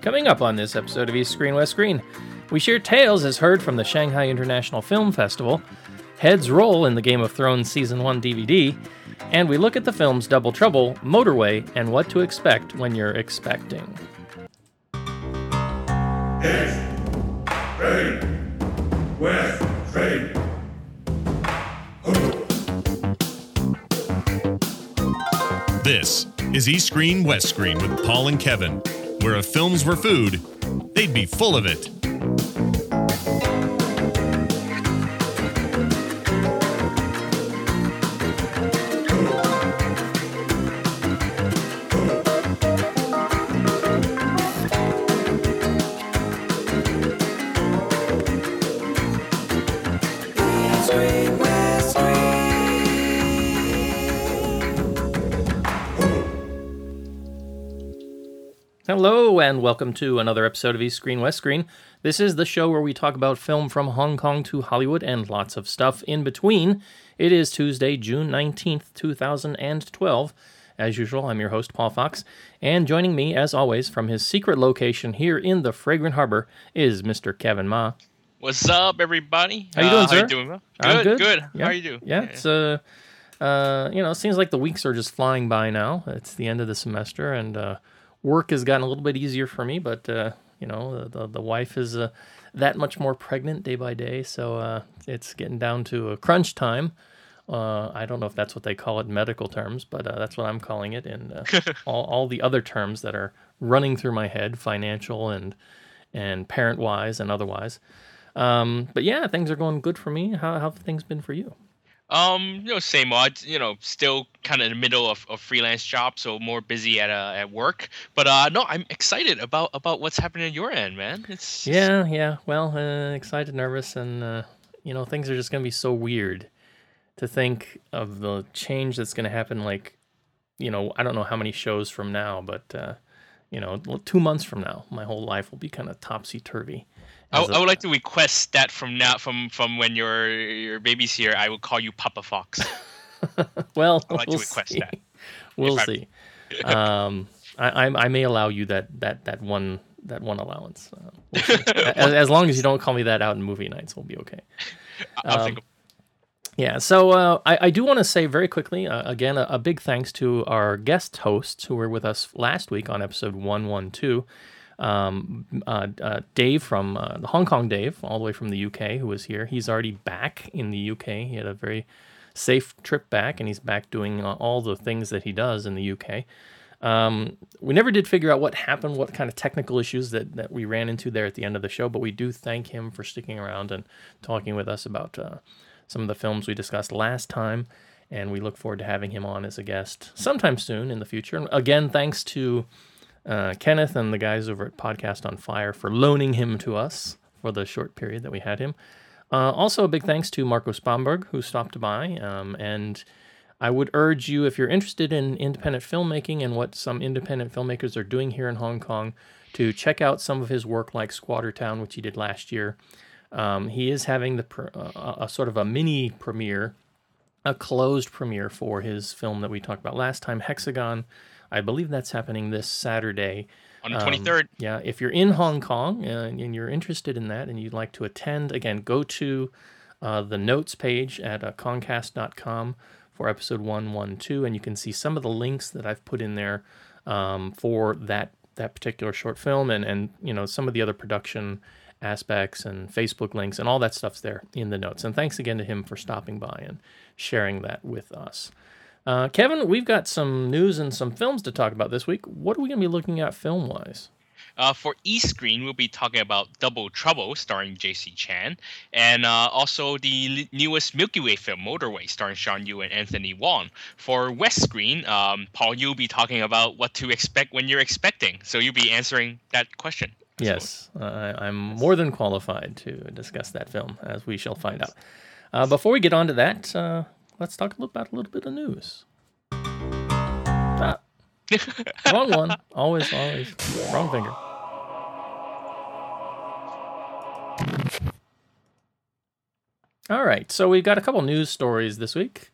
Coming up on this episode of East Screen West Screen, we share tales as heard from the Shanghai International Film Festival, heads roll in the Game of Thrones Season 1 DVD, and we look at the films Double Trouble, Motorway, and what to expect when you're expecting. East, Screen, West, Screen. This is East Screen West Screen with Paul and Kevin, where if films were food, they'd be full of it. And welcome to another episode of East Screen West Screen. This is the show where we talk about film from Hong Kong to Hollywood and lots of stuff in between. It is Tuesday, June 19th, 2012. As usual, I'm your host, Paul Fox, and joining me, as always, from his secret location here in the Fragrant Harbor is Mr. Kevin Ma. What's up, everybody? How are you doing, uh, sir? How you doing? Well? I'm Good, good. Yeah. How you do? Yeah, it's uh, uh, you know, it seems like the weeks are just flying by now. It's the end of the semester, and uh, work has gotten a little bit easier for me. But uh, you know, the the, wife is uh, that much more pregnant day by day, so uh, it's getting down to a crunch time. Uh, I don't know if that's what they call it in medical terms, but uh, that's what I'm calling it, and uh, all all the other terms that are running through my head, financial and and parent wise and otherwise. Um, but yeah, things are going good for me. How, how have things been for you? Um, you know, same odd. You know, still kind of in the middle of a freelance job, so more busy at uh, at work. But uh, no, I'm excited about about what's happening at your end, man. It's Yeah, yeah. Well, uh, excited, nervous, and uh, you know things are just gonna be so weird to think of the change that's gonna happen. Like, you know, I don't know how many shows from now, but uh, you know, two months from now, my whole life will be kind of topsy turvy. I, I would like to request that from now, from from when your your baby's here, I will call you Papa Fox. Well, I'd like we'll to request see. that. We'll If see. um, I, I I may allow you that that that one that one allowance. Uh, we'll as, as long as you don't call me that out in movie nights, we'll be okay. I'll Um, think of Yeah, so uh, I, I do want to say very quickly uh, again a, a big thanks to our guest hosts who were with us last week on episode 112. Um, uh, uh, Dave from uh, the Hong Kong Dave, all the way from the UK, who was here. He's already back in the UK. He had a very safe trip back, and he's back doing uh, all the things that he does in the UK. Um, we never did figure out what happened, what kind of technical issues that, that we ran into there at the end of the show, but we do thank him for sticking around and talking with us about some of the films we discussed last time. And we look forward to having him on as a guest sometime soon in the future. And again, thanks to uh, Kenneth and the guys over at Podcast on Fire for loaning him to us for the short period that we had him. Uh, also, a big thanks to Marco Spomberg, who stopped by. Um, and I would urge you, if you're interested in independent filmmaking and what some independent filmmakers are doing here in Hong Kong, to check out some of his work like Squatter Town, which he did last year. Um, he is having the pr- uh, a sort of a mini premiere, a closed premiere for his film that we talked about last time, Hexagon. I believe that's happening this Saturday. on the Um, twenty third. Yeah, if you're in Hong Kong uh, and you're interested in that and you'd like to attend, again, go to uh, the notes page at uh, concast.com for episode 112, and you can see some of the links that I've put in there um, for that that particular short film and, and you know some of the other production aspects and Facebook links and all that stuff's there in the notes. And thanks again to him for stopping by and sharing that with us. Uh, Kevin, we've got some news and some films to talk about this week. What are we going to be looking at film wise? Uh, for East Screen, we'll be talking about Double Trouble, starring J.C. Chan, and uh, also the newest Milky Way film, Motorway, starring Shawn Yue and Anthony Wong. For West Screen, um, Paul, you'll be talking about what to expect when you're expecting. So you'll be answering that question. I suppose. Yes, uh, I- I'm more than qualified to discuss that film, as we shall find out. Uh, before we get on to that, uh, let's talk about a little bit of news. Ah, wrong one. Always, always. Wrong finger. All right, so we've got a couple news stories this week,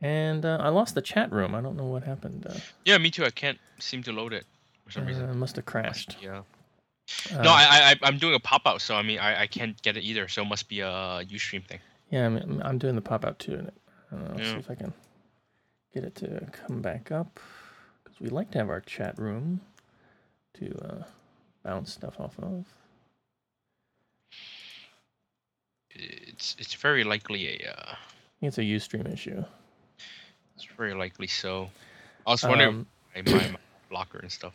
and uh, I lost the chat room. I don't know what happened. Uh, Yeah, me too. I can't seem to load it for some uh, reason. it must have crashed. Yeah. Uh, no, I, I I'm doing a pop out, so I mean I, I can't get it either. So it must be a UStream thing. Yeah, I'm, I'm doing the pop out too. and I don't know, Yeah. see if I can get it to come back up because we like to have our chat room to uh, bounce stuff off of. It's it's very likely a uh, I think it's a UStream issue. it's very likely so. I was wondering Um, my, my blocker and stuff.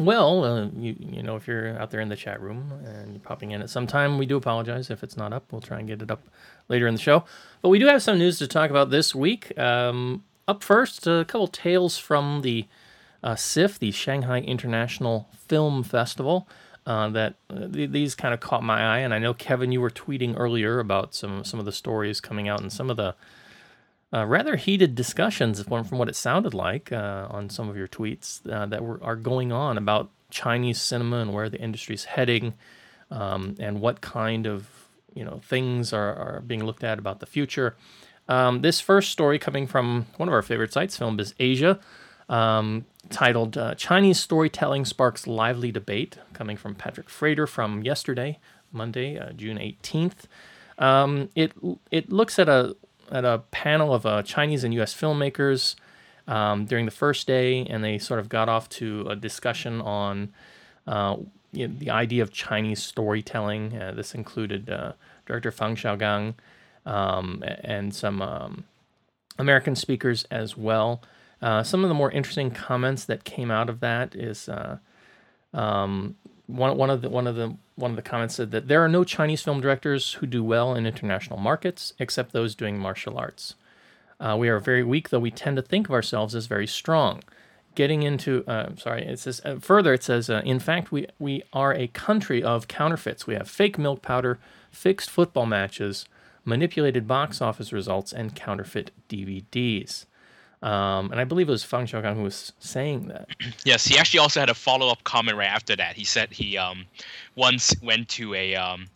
Well, uh, you you know, if you're out there in the chat room and you're popping in at some time, we do apologize if it's not up. We'll try and get it up later in the show. But we do have some news to talk about this week. Um, up first, a couple tales from the uh, SIFF, the Shanghai International Film Festival. Uh, that uh, th- these kind of caught my eye, and I know Kevin, you were tweeting earlier about some some of the stories coming out and some of the uh, rather heated discussions from, from what it sounded like uh, on some of your tweets uh, that were are going on about Chinese cinema and where the industry's heading, um, and what kind of you know things are, are being looked at about the future. Um, this first story coming from one of our favorite sites, Filmbiz Asia, um, titled uh, "Chinese Storytelling Sparks Lively Debate," coming from Patrick Frater from yesterday, Monday, uh, June eighteenth. Um, it it looks at a at a panel of uh, Chinese and U.S. filmmakers um, during the first day, and they sort of got off to a discussion on uh, you know, the idea of Chinese storytelling. Uh, this included uh, director Feng Xiaogang um, and some um, American speakers as well. Uh, some of the more interesting comments that came out of that is uh, um, one one of the one of the one of the comments said that there are no Chinese film directors who do well in international markets except those doing martial arts. Uh, we are very weak, though we tend to think of ourselves as very strong. Getting into, uh, sorry, it says uh, further. It says, uh, in fact, we we are a country of counterfeits. We have fake milk powder, fixed football matches, manipulated box office results, and counterfeit DVDs. Um, and I believe it was Feng Xiaogang who was saying that. Yes, he actually also had a follow up comment right after that. He said he um, once went to a um,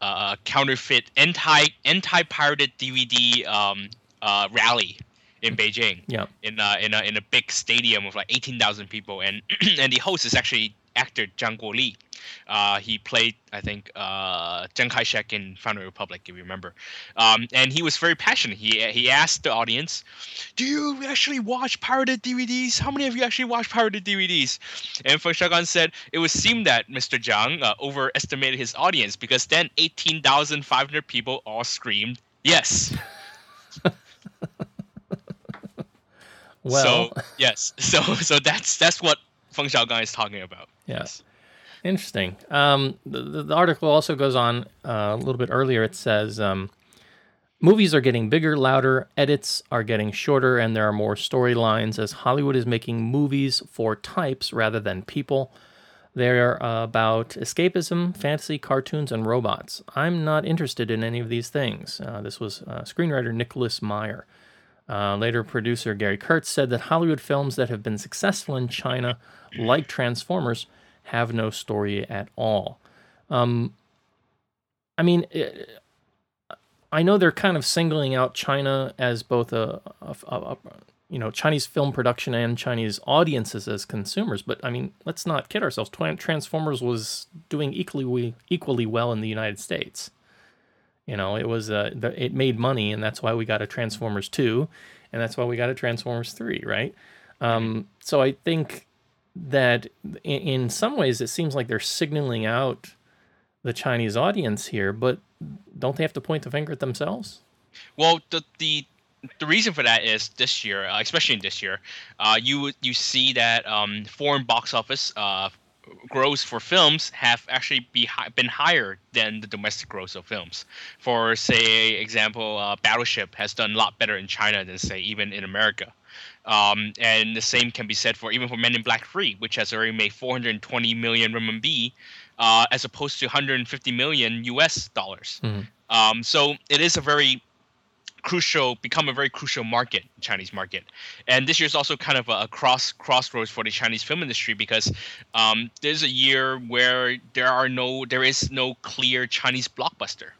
uh, counterfeit anti anti pirated DVD um, uh, rally in Beijing. Yeah. In a, in a in a big stadium of like eighteen thousand people, and and the host is actually actor Zhang Guoli. Uh, he played, I think, uh, Chiang Kai-shek in Founding Republic, if you remember. Um, and he was very passionate. He he asked the audience, "Do you actually watch pirated DVDs? How many of you actually watch pirated DVDs?" And Feng Xiaogang said it would seem that Mr. Zhang uh, overestimated his audience because then 18,500 people all screamed, "Yes!" Well, so yes, so so that's that's what Feng Xiaogang is talking about. Yes. Interesting. Um, the, the, article also goes on uh, a little bit earlier. It says um, movies are getting bigger, louder, edits are getting shorter, and there are more storylines as Hollywood is making movies for types rather than people. They're uh, about escapism, fantasy, cartoons, and robots. I'm not interested in any of these things. Uh, this was uh, screenwriter Nicholas Meyer. Uh, later, producer Gary Kurtz said that Hollywood films that have been successful in China, like Transformers, have no story at all. Um, I mean, it, I know they're kind of singling out China as both a, a, a, a you know Chinese film production and Chinese audiences as consumers, but I mean, let's not kid ourselves. Transformers was doing equally equally well in the United States. You know, it was uh, it made money, and that's why we got a Transformers two, and that's why we got a Transformers three, right? Um, so I think that in, some ways it seems like they're signaling out the Chinese audience here, but don't they have to point the finger at themselves? Well, the the the reason for that is this year, uh, especially in this year, uh, you you see that um, foreign box office uh, gross for films have actually be been higher than the domestic gross of films. For say example, uh, Battleship has done a lot better in China than say even in America. Um, and the same can be said for even for Men in Black 3, which has already made 420 million RMB, uh, as opposed to 150 million US dollars. Um, so it is a very crucial become a very crucial market chinese market. And this year is also kind of a, a cross crossroads for the chinese film industry because um, there's a year where there are no there is no clear chinese blockbuster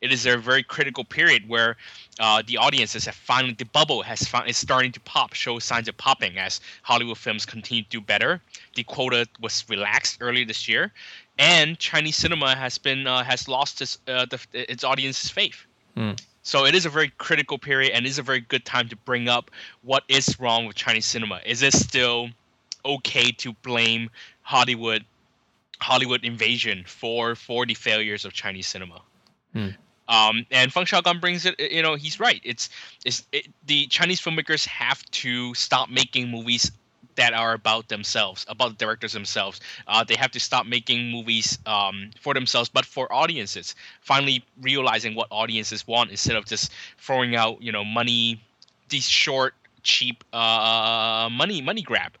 It is a very critical period where uh, the audiences have finally the bubble has found, is starting to pop, show signs of popping as Hollywood films continue to do better. The quota was relaxed earlier this year, and Chinese cinema has been uh, has lost its uh, the, its audience's faith. So it is a very critical period, and is a very good time to bring up what is wrong with Chinese cinema. Is it still okay to blame Hollywood Hollywood invasion for for the failures of Chinese cinema? Um, and Feng Xiaogang brings it. You know, he's right. It's it's it, the Chinese filmmakers have to stop making movies that are about themselves, about the directors themselves. Uh, they have to stop making movies um, for themselves, but for audiences. Finally, realizing what audiences want instead of just throwing out, you know, money, these short, cheap uh, money money grab.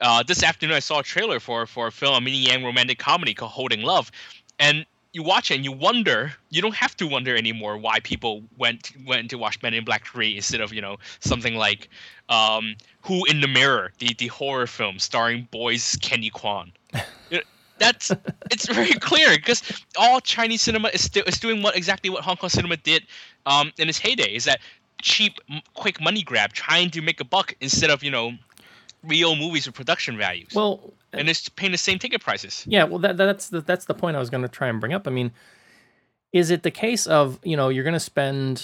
Uh, this afternoon, I saw a trailer for for a film, a mini Yang romantic comedy called Holding Love, and you watch it and you wonder. You don't have to wonder anymore why people went went to watch Men in Black Three instead of you know something like um, Who in the Mirror, the the horror film starring Boy'z Kenny Kwan. You know, that's it's very clear because all Chinese cinema is still is doing what exactly what Hong Kong cinema did um, in its heyday. Is that cheap, quick money grab, trying to make a buck instead of you know real movies with production values. Well, and it's paying the same ticket prices. Yeah, well, that, that's the, that's the point I was going to try and bring up. I mean, is it the case of you know you're going to spend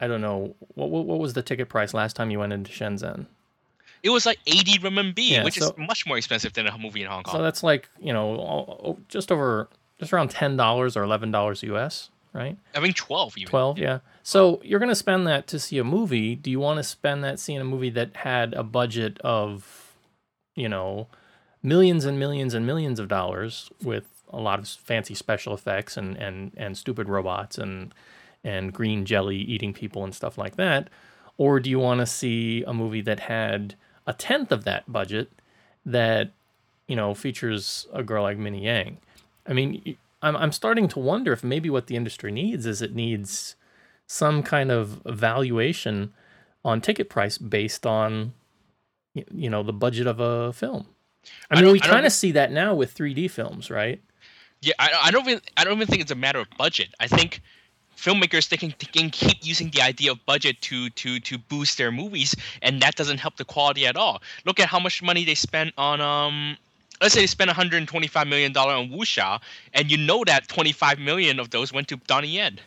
I don't know what, what what was the ticket price last time you went into Shenzhen? It was like 80 RMB, Yeah, which so- is much more expensive than a movie in Hong Kong. So that's like you know oh, just over just around ten dollars or eleven dollars US, right? I think 12 even. Twelve, yeah. So you're going to spend that to see a movie. Do you want to spend that seeing a movie that had a budget of, you know, millions and millions and millions of dollars with a lot of fancy special effects and and and stupid robots and and green jelly eating people and stuff like that, or do you want to see a movie that had a tenth of that budget that you know features a girl like Mini Yang? I mean, I'm I'm starting to wonder if maybe what the industry needs is it needs some kind of valuation on ticket price based on you know the budget of a film. I I mean, don't- we kind of see that now with 3D films, right? Yeah, I, I don't even I don't even think it's a matter of budget. I think filmmakers they can, they can keep using the idea of budget to to to boost their movies, and that doesn't help the quality at all. Look at how much money they spent on um. Let's say they spent 125 million dollar on Wuxia, and you know that 25 million of those went to Donnie Yen.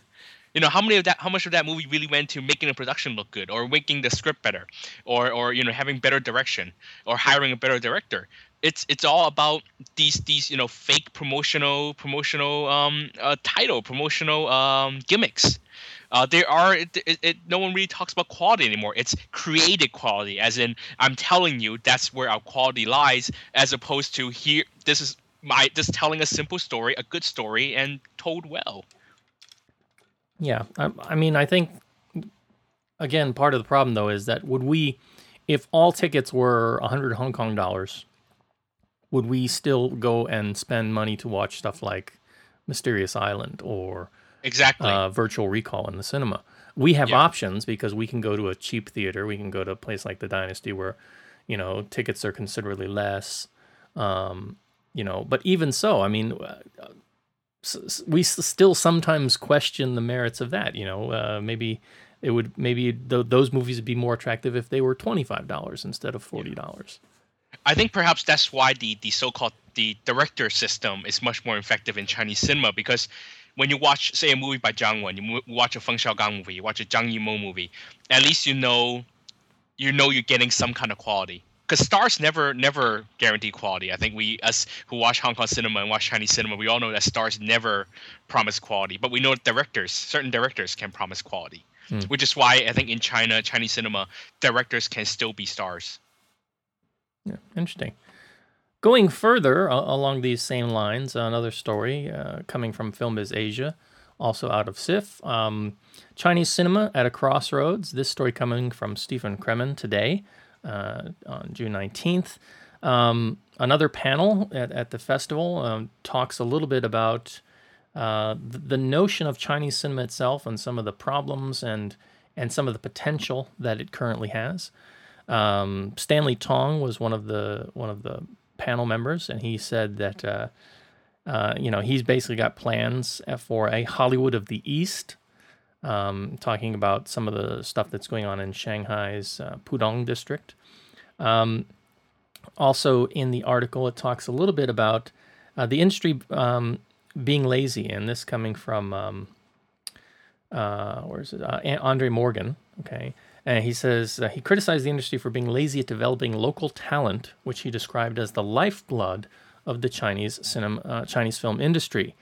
You know how many of that, how much of that movie really went to making the production look good, or making the script better, or or you know having better direction, or hiring a better director. It's it's all about these these you know fake promotional promotional um uh, title promotional um gimmicks. Uh, there are it, it, it, no one really talks about quality anymore. It's created quality, as in I'm telling you that's where our quality lies, as opposed to here. This is my just telling a simple story, a good story, and told well. Yeah, I, I mean, I think again, part of the problem though is that would we, if all tickets were 100 Hong Kong dollars, would we still go and spend money to watch stuff like Mysterious Island or Exactly. uh, Virtual Recall in the cinema? We have Yeah. options because we can go to a cheap theater. We can go to a place like the Dynasty where, you know, tickets are considerably less. Um, you know, but even so, I mean, uh, we still sometimes question the merits of that. You know, uh, maybe it would maybe th- those movies would be more attractive if they were twenty five dollars instead of forty dollars. I think perhaps that's why the the so-called the director system is much more effective in Chinese cinema because when you watch say a movie by Zhang Wen, you watch a Feng Xiaogang movie, you watch a Zhang Yimou movie, at least you know you know you're getting some kind of quality. Because stars never never guarantee quality. I think we us who watch Hong Kong cinema and watch Chinese cinema, we all know that stars never promise quality. But we know directors, certain directors can promise quality. Hmm. Which is why I think in China, Chinese cinema, directors can still be stars. Yeah, interesting. Going further uh, along these same lines, another story uh, coming from Filmbiz Asia, also out of SIF. Um, Chinese cinema at a crossroads. This story coming from Stephen Cremin today uh, on June 19th. Um, another panel at, at the festival um, talks a little bit about uh, the, the notion of Chinese cinema itself and some of the problems and and some of the potential that it currently has. Um, Stanley Tong was one of the one of the panel members, and he said that uh, uh, you know, he's basically got plans for a Hollywood of the East, um, talking about some of the stuff that's going on in Shanghai's uh, Pudong district. Um, also, in the article, it talks a little bit about uh, the industry um, being lazy, and this coming from um, uh, where is it? Uh, Andre Morgan. Okay, he says uh, he criticized the industry for being lazy at developing local talent, which he described as the lifeblood of the Chinese cinema, uh, Chinese film industry.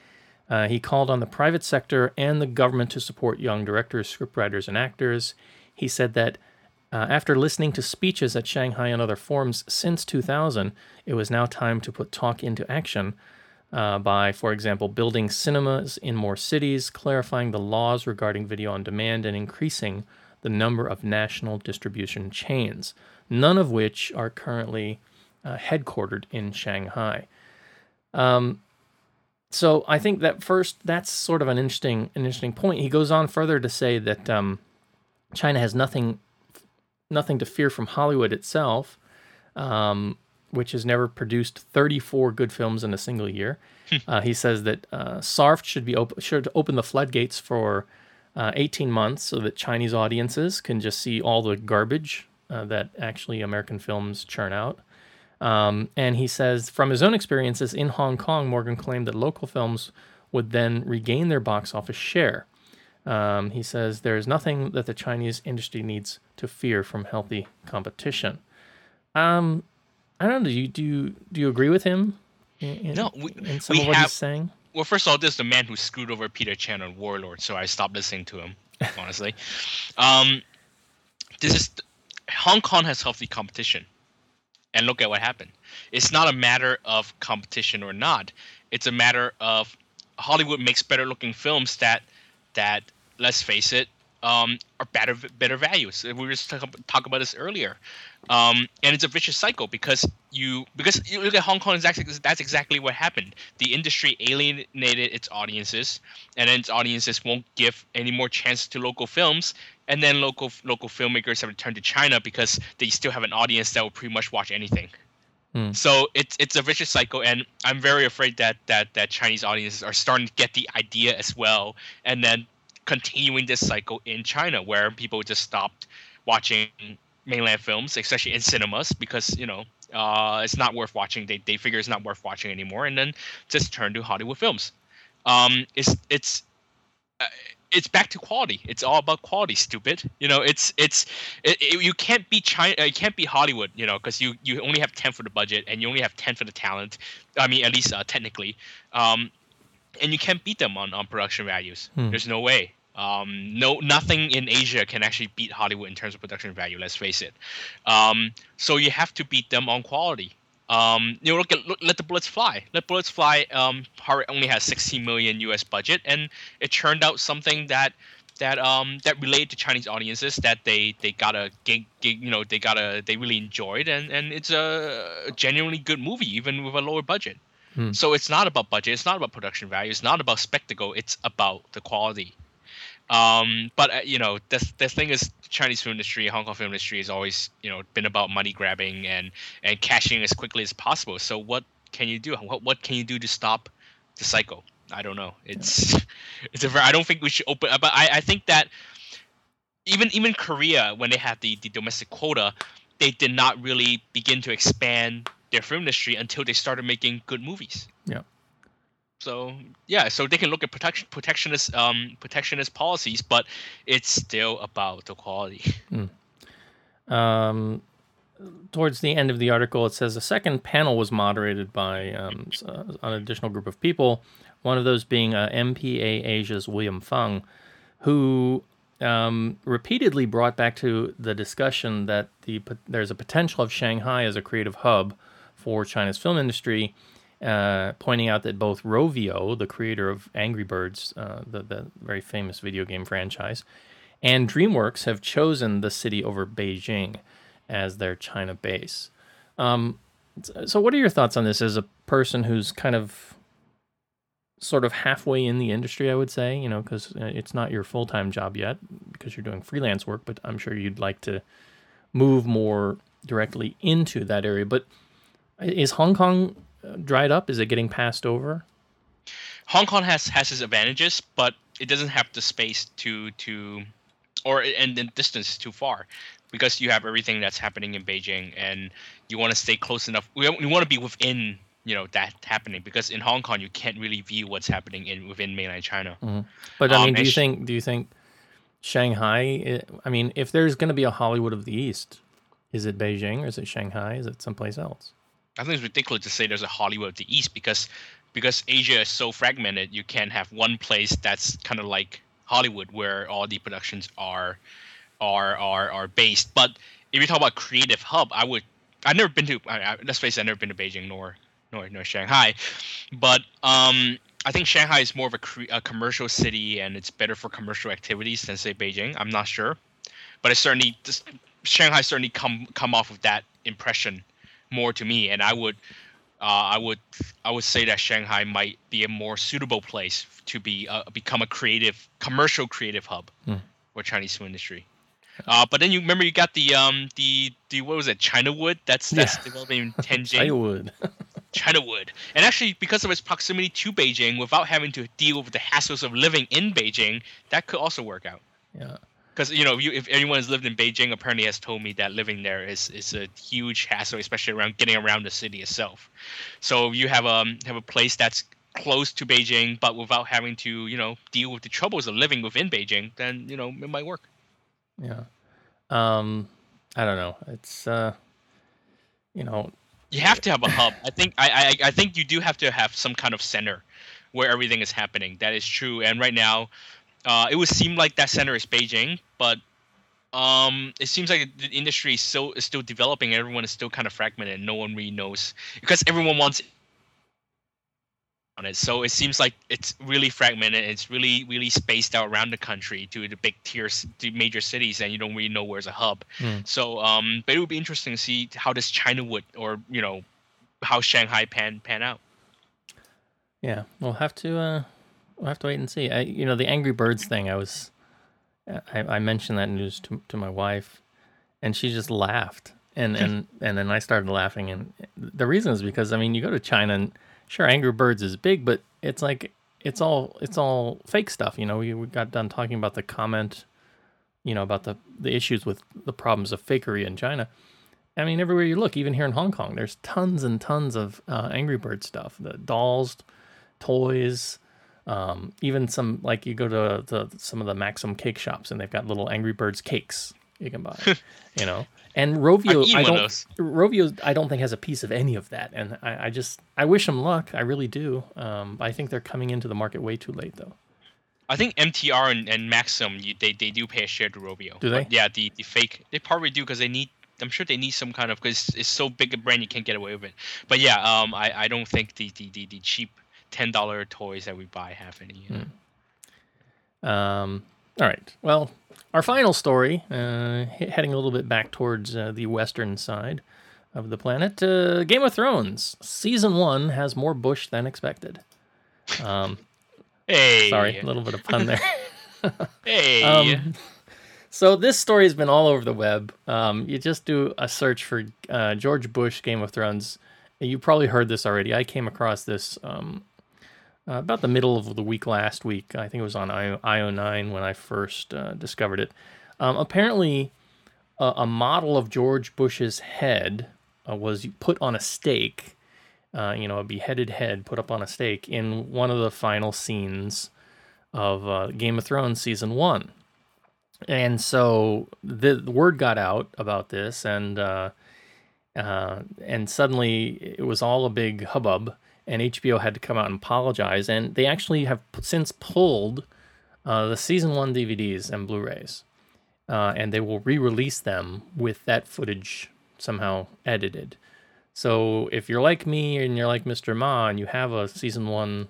Uh, he called on the private sector and the government to support young directors, scriptwriters, and actors. He said that uh, after listening to speeches at Shanghai and other forums since 2000, it was now time to put talk into action uh, by, for example, building cinemas in more cities, clarifying the laws regarding video on demand, and increasing the number of national distribution chains, none of which are currently uh, headquartered in Shanghai. Um, so I think that first, that's sort of an interesting, an interesting point. He goes on further to say that um, China has nothing, nothing to fear from Hollywood itself, um, which has never produced 34 good films in a single year. uh, he says that uh, SARFT should be op- should open the floodgates for uh, 18 months so that Chinese audiences can just see all the garbage uh, that actually American films churn out. Um, and he says, from his own experiences in Hong Kong, Morgan claimed that local films would then regain their box office share. Um, he says there is nothing that the Chinese industry needs to fear from healthy competition. Um, I don't know. Do you do you, do you agree with him? In, no, we, in some we of what have, he's saying. Well, first of all, this is the man who screwed over Peter Chan on Warlord, so I stopped listening to him. Honestly, um, this is Hong Kong has healthy competition, and look at what happened. It's not a matter of competition or not. It's a matter of Hollywood makes better looking films that that let's face it um, are better better values. We were just talking talk about this earlier, um, and it's a vicious cycle because you because you look at Hong Kong. Exactly, that's exactly what happened. The industry alienated its audiences, and then its audiences won't give any more chance to local films. And then local local filmmakers have returned to China because they still have an audience that will pretty much watch anything. Hmm. So it's it's a vicious cycle, and I'm very afraid that that that Chinese audiences are starting to get the idea as well, and then continuing this cycle in China, where people just stopped watching mainland films, especially in cinemas, because you know uh, it's not worth watching. They they figure it's not worth watching anymore, and then just turn to Hollywood films. Um, it's it's uh, it's back to quality. It's all about quality. Stupid. You know, it's it's it, it, you can't be China. You can't be Hollywood. You know, because you you only have ten for the budget and you only have ten for the talent. I mean, at least uh, technically. Um, and you can't beat them on, on production values. Hmm. There's no way. Um, no, nothing in Asia can actually beat Hollywood in terms of production value. Let's face it. Um, so you have to beat them on quality. Um, you know, look at look, let the bullets fly. Let bullets fly. Um, only has 16 million U.S. budget, and it churned out something that that um that related to Chinese audiences that they they got a gig, gig you know they got a they really enjoyed, and and it's a genuinely good movie even with a lower budget. Hmm. So it's not about budget. It's not about production value. It's not about spectacle. It's about the quality. Um, but uh, you know, the the thing is, Chinese film industry, Hong Kong film industry has always you know been about money grabbing and and cashing as quickly as possible. So what can you do? What what can you do to stop the cycle? I don't know. It's it's a very. I don't think we should open. But I I think that even even Korea when they had the the domestic quota, they did not really begin to expand their film industry until they started making good movies. Yeah. So yeah, so they can look at protection protectionist um protectionist policies, but it's still about the quality. Um, towards the end of the article, it says a second panel was moderated by um, uh, an additional group of people. One of those being uh, MPA Asia's William Fung, who um, repeatedly brought back to the discussion that the there's a potential of Shanghai as a creative hub for China's film industry, uh, pointing out that both Rovio, the creator of Angry Birds, uh, the, the very famous video game franchise, and DreamWorks have chosen the city over Beijing as their China base. Um, so, what are your thoughts on this as a person who's kind of sort of halfway in the industry? I would say, you know, because it's not your full time job yet because you're doing freelance work, but I'm sure you'd like to move more directly into that area. But is Hong Kong uh, dried up? Is it getting passed over? Hong Kong has has its advantages, but it doesn't have the space to to, or and the distance is too far, because you have everything that's happening in Beijing, and you want to stay close enough. We we want to be within you know that happening because in Hong Kong you can't really view what's happening in within mainland China. But I Um, mean, do you think do you think Shanghai? I I mean, if there's going to be a Hollywood of the East, is it Beijing or is it Shanghai? Is it someplace else? I think it's ridiculous to say there's a Hollywood of the East because because Asia is so fragmented. You can't have one place that's kind of like Hollywood where all the productions are are are are based. But if you talk about creative hub, I would I've never been to let's face it, I've never been to Beijing nor nor nor Shanghai, but um. I think Shanghai is more of a, cre- a commercial city, and it's better for commercial activities than say Beijing. I'm not sure, but it's certainly just, Shanghai certainly come come off of that impression more to me, and I would, uh, I would, I would say that Shanghai might be a more suitable place to be uh, become a creative, commercial creative hub for Chinese film industry. Uh, but then you remember you got the um the the what was it China Wood that's that's Yeah. developing in Tianjin. I would. China Wood. And actually, because of its proximity to Beijing, without having to deal with the hassles of living in Beijing, that could also work out. yeah. Because you know, if, you, if anyone has lived in Beijing, apparently has told me that living there is is a huge hassle, especially around getting around the city itself. So if you have um have a place that's close to Beijing, but without having to you know deal with the troubles of living within Beijing, then you know it might work. Yeah. Um, I don't know. It's uh, you know, You have to have a hub. I think I, I I think you do have to have some kind of center where everything is happening. That is true. And right now, uh, it would seem like that center is Beijing, but um, it seems like the industry is still is still developing. Everyone is still kind of fragmented. and No one really knows because everyone wants on it. So it seems like it's really fragmented. It's really really spaced out around the country to the big tiers, to major cities, and you don't really know where's a hub. Hmm. So, um, but it would be interesting to see how does China would or you know how Shanghai pan pan out. yeah. We'll have to uh, we'll have to wait and see. I, you know, the Angry Birds thing. I was, I, I mentioned that news to to my wife, and she just laughed. And and and then I started laughing, and the reason is because I mean, you go to China, and sure, Angry Birds is big, but it's like it's all it's all fake stuff. You know, we, we got done talking about the comment, you know, about the the issues with the problems of fakery in China. I mean, everywhere you look, even here in Hong Kong, there's tons and tons of uh, Angry Bird stuff. The dolls, toys, um, even some like you go to the, some of the Maxim cake shops and they've got little Angry Birds cakes you can buy. you know, and Rovio, I don't. Rovio, I don't think has a piece of any of that, and I, I just I wish them luck. I really do. Um, I think they're coming into the market way too late, though. I think MTR and, and Maxim you, they, they do pay a share to Rovio. Do they? But yeah, the, the fake they probably do because they need. I'm sure they need some kind of because it's so big a brand you can't get away with it. But yeah, um, I, I don't think the, the, the, the cheap ten dollar toys that we buy have any. You know. Um, all right. Well, our final story, uh, heading a little bit back towards uh, the western side of the planet, uh, Game of Thrones season one has more Bush than expected. Um, Hey, sorry, a little bit of pun there. Hey, Um, so this story has been all over the web. Um, you just do a search for uh, George Bush Game of Thrones. You probably heard this already. I came across this um, uh, about the middle of the week last week. I think it was on IO, IO9 when I first uh, discovered it. Um, apparently, a, a model of George Bush's head uh, was put on a stake. Uh, you know, a beheaded head put up on a stake in one of the final scenes of uh, Game of Thrones season one. And so the, the word got out about this, and uh, uh, and suddenly it was all a big hubbub, and HBO had to come out and apologize. And they actually have since pulled uh, the season one DVDs and Blu-rays, uh, and they will re-release them with that footage somehow edited. So if you're like me and you're like Mr. Ma and you have a season one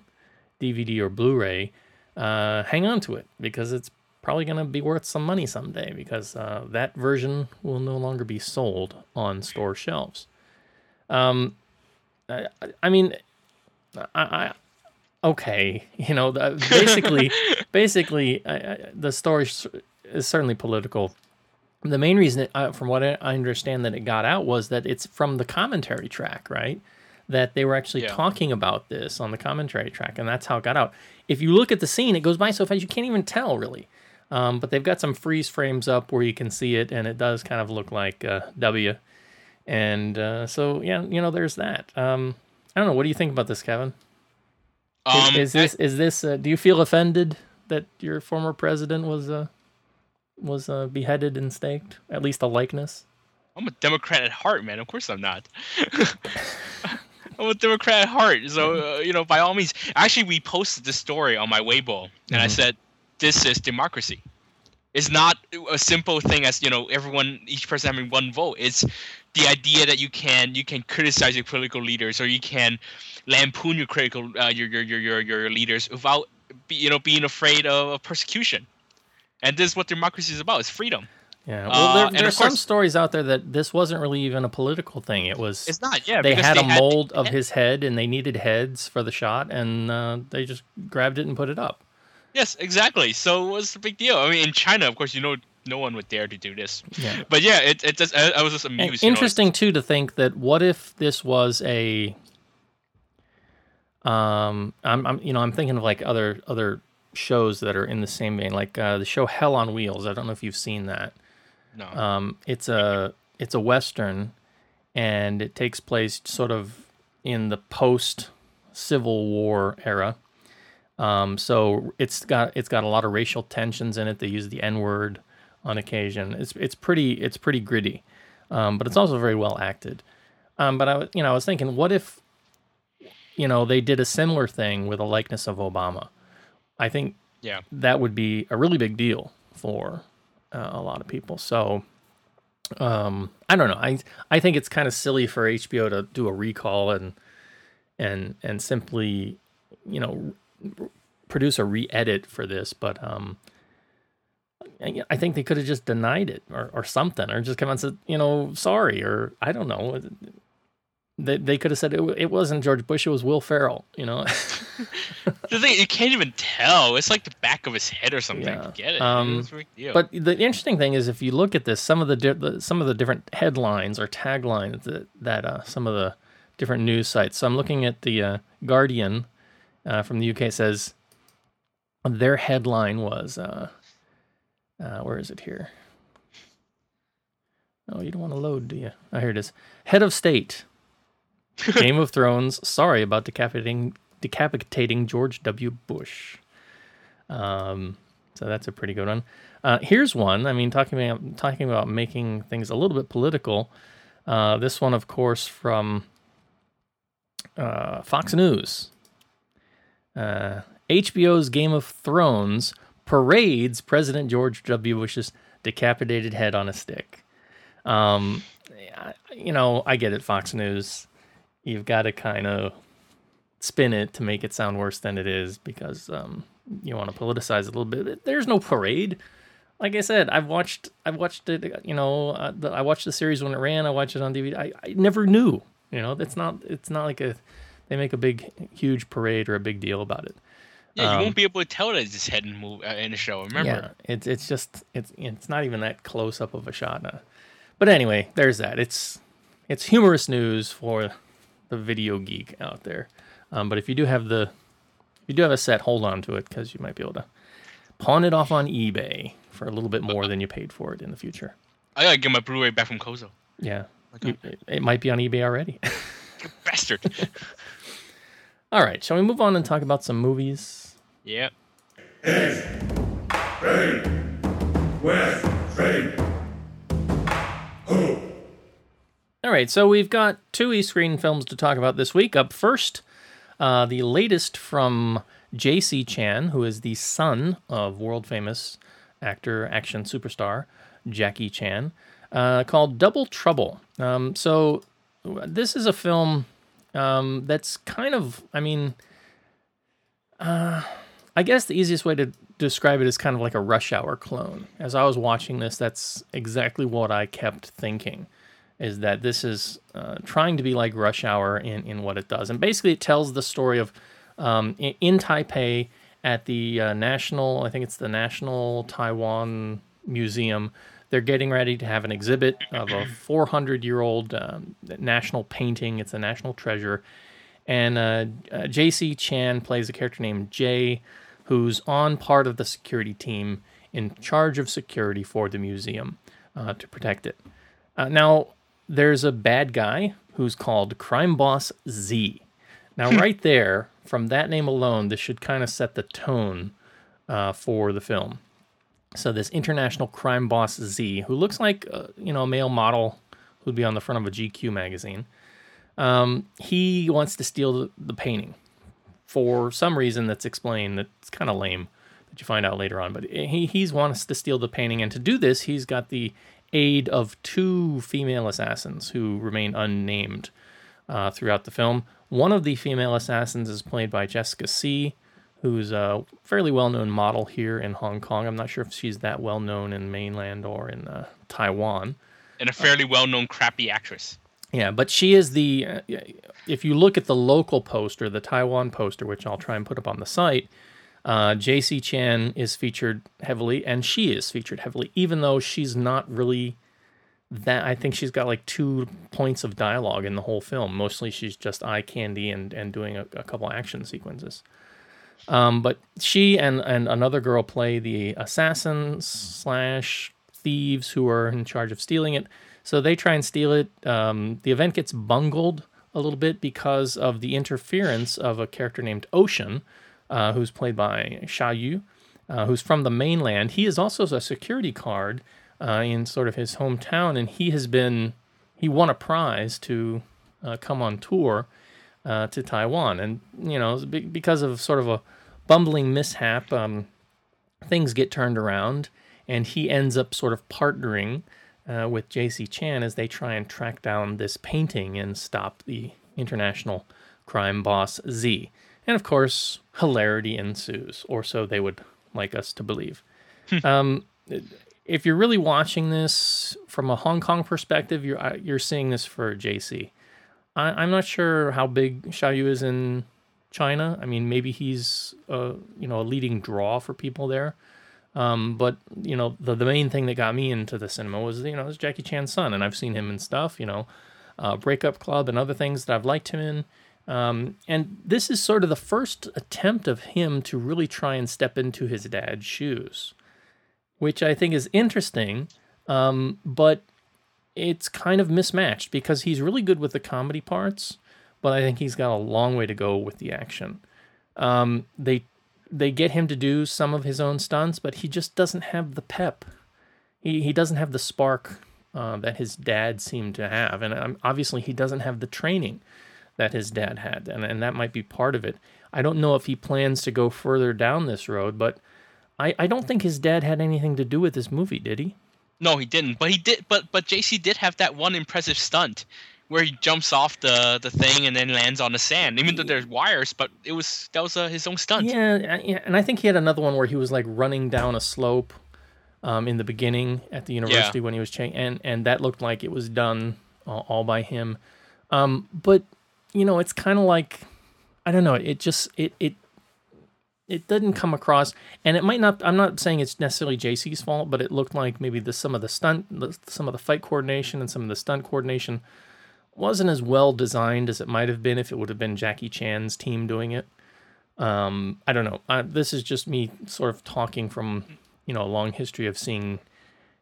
DVD or Blu-ray, uh, hang on to it because it's probably going to be worth some money someday because uh, that version will no longer be sold on store shelves. Um, I, I mean, I, I okay, you know, basically, basically, I, I, the story is certainly political. The main reason, it, uh, from what I understand, that it got out was that it's from the commentary track, right? that they were actually Yeah. talking about this on the commentary track, and that's how it got out. If you look at the scene, it goes by so fast you can't even tell really. Um, but they've got some freeze frames up where you can see it, and it does kind of look like uh, W. And uh, so, yeah, you know, there's that. Um, I don't know. What do you think about this, Kevin? Is, Um, is this is this? Uh, do you feel offended that your former president was uh, was uh, beheaded and staked? At least a likeness. I'm a Democrat at heart, man. Of course I'm not. I'm a Democrat at heart. So, uh, you know, by all means. Actually, we posted this story on my Weibo, and I Mhm. said, this is democracy. It's not a simple thing as, you know, everyone, each person having one vote. It's the idea that you can you can criticize your political leaders or you can lampoon your critical uh, your, your your your your leaders without you know being afraid of, persecution. And this is what democracy is about. It's freedom. Yeah. Well, Uh, there, there's some course- stories out there that this wasn't really even a political thing. It was It's not, yeah. they had a had- mold of his head and they needed heads for the shot, and uh, they just grabbed it and put it up. Yes, exactly. So what's the big deal? I mean, in China, of course, you know, no one would dare to do this. Yeah. But yeah, it it just I, I was just amused. you know, interesting too to think that what if this was a um I'm, I'm you know I'm thinking of like other other shows that are in the same vein like uh, the show Hell on Wheels I don't know if you've seen that No. um it's a it's a western and it takes place sort of in the post Civil War era um so it's got it's got a lot of racial tensions in it they use the N word on occasion it's it's pretty it's pretty gritty um, but it's also very well acted. Um, but I, was- you know, I was thinking, what if, you know, they did a similar thing with a likeness of Obama? I think yeah. that would be a really big deal for uh, a lot of people. So, um, I don't know. I I think it's kind of silly for HBO to do a recall and and and simply, you know, r- produce a re-edit for this. But um, I think they could have just denied it or, or something, or just come out and said, you know, sorry, or I don't know. They, they could have said it, it wasn't George Bush, it was Will Ferrell, you know? The thing you can't even tell. It's like the back of his head or something. Yeah. Get it? Um. But the interesting thing is, if you look at this, some of the, di- the some of the different headlines or taglines that that uh, some of the different news sites. So I'm looking at the uh, Guardian uh, from the UK says their headline was uh, uh, where is it here? Oh, you don't want to load, do you? Oh, here it is. Head of State, Game of Thrones. Sorry about decapitating decapitating George W. Bush. Um, so that's a pretty good one. Uh, here's one. I mean, talking about talking about making things a little bit political. Uh, this one, of course, from uh, Fox News. Uh, HBO's Game of Thrones parades President George W. Bush's decapitated head on a stick. Um, you know, I get it, Fox News. You've got to kind of spin it to make it sound worse than it is because um, you want to politicize it a little bit. There's no parade. Like I said, I've watched, I've watched it. You know, uh, the, I watched the series when it ran. I watched it on DVD. I, I never knew. You know, it's not, it's not like a, they make a big, huge parade or a big deal about it. Yeah, um, you won't be able to tell that it's his head in, move, uh, in the show. Remember? Yeah, it's it's just it's it's not even that close up of a shot. Uh, But anyway, there's that. It's it's humorous news for the video geek out there. Um, but if you do have the if you do have a set, hold on to it because you might be able to pawn it off on eBay for a little bit more than you paid for it in the future. I gotta get my Blu-ray back from Kozo. Yeah, You- it, it might be on eBay already. Bastard. All right, shall we move on and talk about some movies? Ready. Ho. All right, so we've got two e-screen films to talk about this week. Up first, uh, the latest from J.C. Chan, who is the son of world famous actor, action superstar Jackie Chan, uh, called Double Trouble. Um, so this is a film um, that's kind of, I mean, uh, I guess the easiest way to describe it is kind of like a rush hour clone. As I was watching this, that's exactly what I kept thinking is that this is uh, trying to be like Rush Hour in, in what it does. And basically, it tells the story of um, in, in Taipei at the uh, National, I think it's the National Taiwan Museum, They're getting ready to have an exhibit of a 400 year old um, national painting. It's a national treasure. And uh, J.C. Chan plays a character named Jay, who's on part of the security team in charge of security for the museum uh, to protect it. Uh, now, there's a bad guy who's called Crime Boss Z. Now, right there, from that name alone, this should kind of set the tone uh, for the film. So, this international crime boss Z, who looks like uh, you know a male model who'd be on the front of a GQ magazine, um, he wants to steal the, the painting for some reason that's explained. That's kind of lame that you find out later on. But he he's wants to steal the painting, and to do this, he's got the aid of two female assassins who remain unnamed uh, throughout the film. One of the female assassins is played by Jessica C, who's a fairly well known model here in Hong Kong. I'm not sure if she's that well known in mainland or in uh, Taiwan. And a fairly well known crappy actress. Yeah, but she is the. Uh, if you look at the local poster, the Taiwan poster, which I'll try and put up on the site, uh, JC Chan is featured heavily, and she is featured heavily, even though she's not really that. I think she's got like two points of dialogue in the whole film. Mostly, she's just eye candy and and doing a, a couple action sequences. Um, but she and and another girl play the assassins slash thieves who are in charge of stealing it. So they try and steal it. Um, the event gets bungled a little bit because of the interference of a character named Ocean, uh, who's played by Xia Yu, uh, who's from the mainland. He is also a security card uh, in sort of his hometown, and he has been he won a prize to uh, come on tour uh, to Taiwan, and you know because of sort of a bumbling mishap, um, things get turned around, and he ends up sort of partnering. Uh, with J.C. Chan as they try and track down this painting and stop the international crime boss Z. And of course, hilarity ensues, or so they would like us to believe. um, if you're really watching this from a Hong Kong perspective, you're uh, you're seeing this for JC. I, am not sure how big Xia Yu is in China. I mean, maybe he's a you know a leading draw for people there. Um, but you know, the the main thing that got me into the cinema was you know was Jackie Chan's son, and I've seen him in stuff, you know, uh, Breakup Club and other things that I've liked him in. Um, and this is sort of the first attempt of him to really try and step into his dad's shoes, which I think is interesting. Um, but it's kind of mismatched because he's really good with the comedy parts, but I think he's got a long way to go with the action. Um, they they get him to do some of his own stunts, but he just doesn't have the pep. He he doesn't have the spark uh, that his dad seemed to have, and um, obviously he doesn't have the training that his dad had, and, and that might be part of it. I don't know if he plans to go further down this road, but I, I don't think his dad had anything to do with this movie, did he? No, he didn't. But he did. But but JC did have that one impressive stunt where he jumps off the the thing and then lands on the sand. Even though there's wires, but it was that was uh, his own stunt. Yeah, yeah, and I think he had another one where he was like running down a slope um, in the beginning at the university yeah. when he was changing, and and that looked like it was done all, all by him. Um, but you know, it's kind of like I don't know. It just it it it didn't come across, and it might not. I'm not saying it's necessarily JC's fault, but it looked like maybe the some of the stunt, some of the fight coordination, and some of the stunt coordination wasn't as well designed as it might have been if it would have been Jackie Chan's team doing it. Um, I don't know. I, this is just me sort of talking from you know a long history of seeing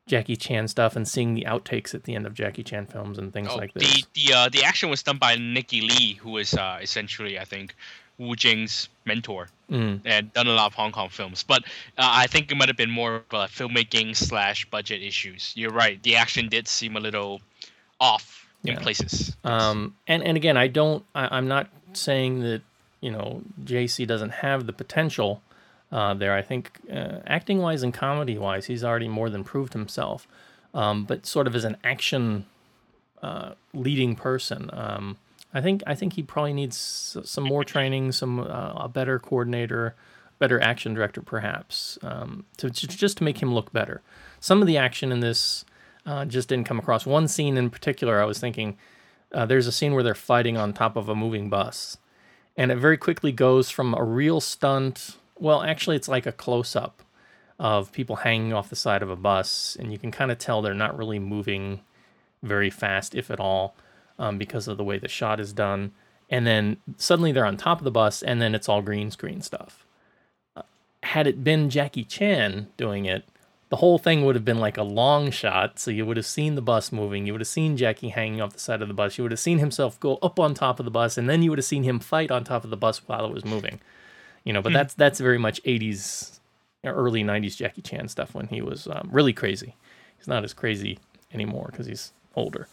Jackie Chan stuff and seeing the outtakes at the end of Jackie Chan films and things oh, like this. The the uh, the action was done by Nicky Li, who is uh, essentially I think Wu Jing's mentor mm. and done a lot of Hong Kong films. But uh, I think it might have been more of a filmmaking slash budget issues. You're right. The action did seem a little off in yeah. places. Um, and and again, I don't. I, I'm not saying that you know JC doesn't have the potential uh, there. I think uh, acting wise and comedy wise, he's already more than proved himself. Um, but sort of as an action uh, leading person, um, I think I think he probably needs some more training, some uh, a better coordinator, better action director, perhaps, um, to, to, just to make him look better. Some of the action in this uh, just didn't come across. One scene in particular, I was thinking. Uh, there's a scene where they're fighting on top of a moving bus, and it very quickly goes from a real stunt well, actually, it's like a close up of people hanging off the side of a bus, and you can kind of tell they're not really moving very fast, if at all, um, because of the way the shot is done. And then suddenly they're on top of the bus, and then it's all green screen stuff. Uh, had it been Jackie Chan doing it, the whole thing would have been like a long shot. So you would have seen the bus moving. You would have seen Jackie hanging off the side of the bus. You would have seen himself go up on top of the bus, and then you would have seen him fight on top of the bus while it was moving. You know, but that's that's very much 80s, early 90s Jackie Chan stuff when he was um, really crazy. He's not as crazy anymore because he's older.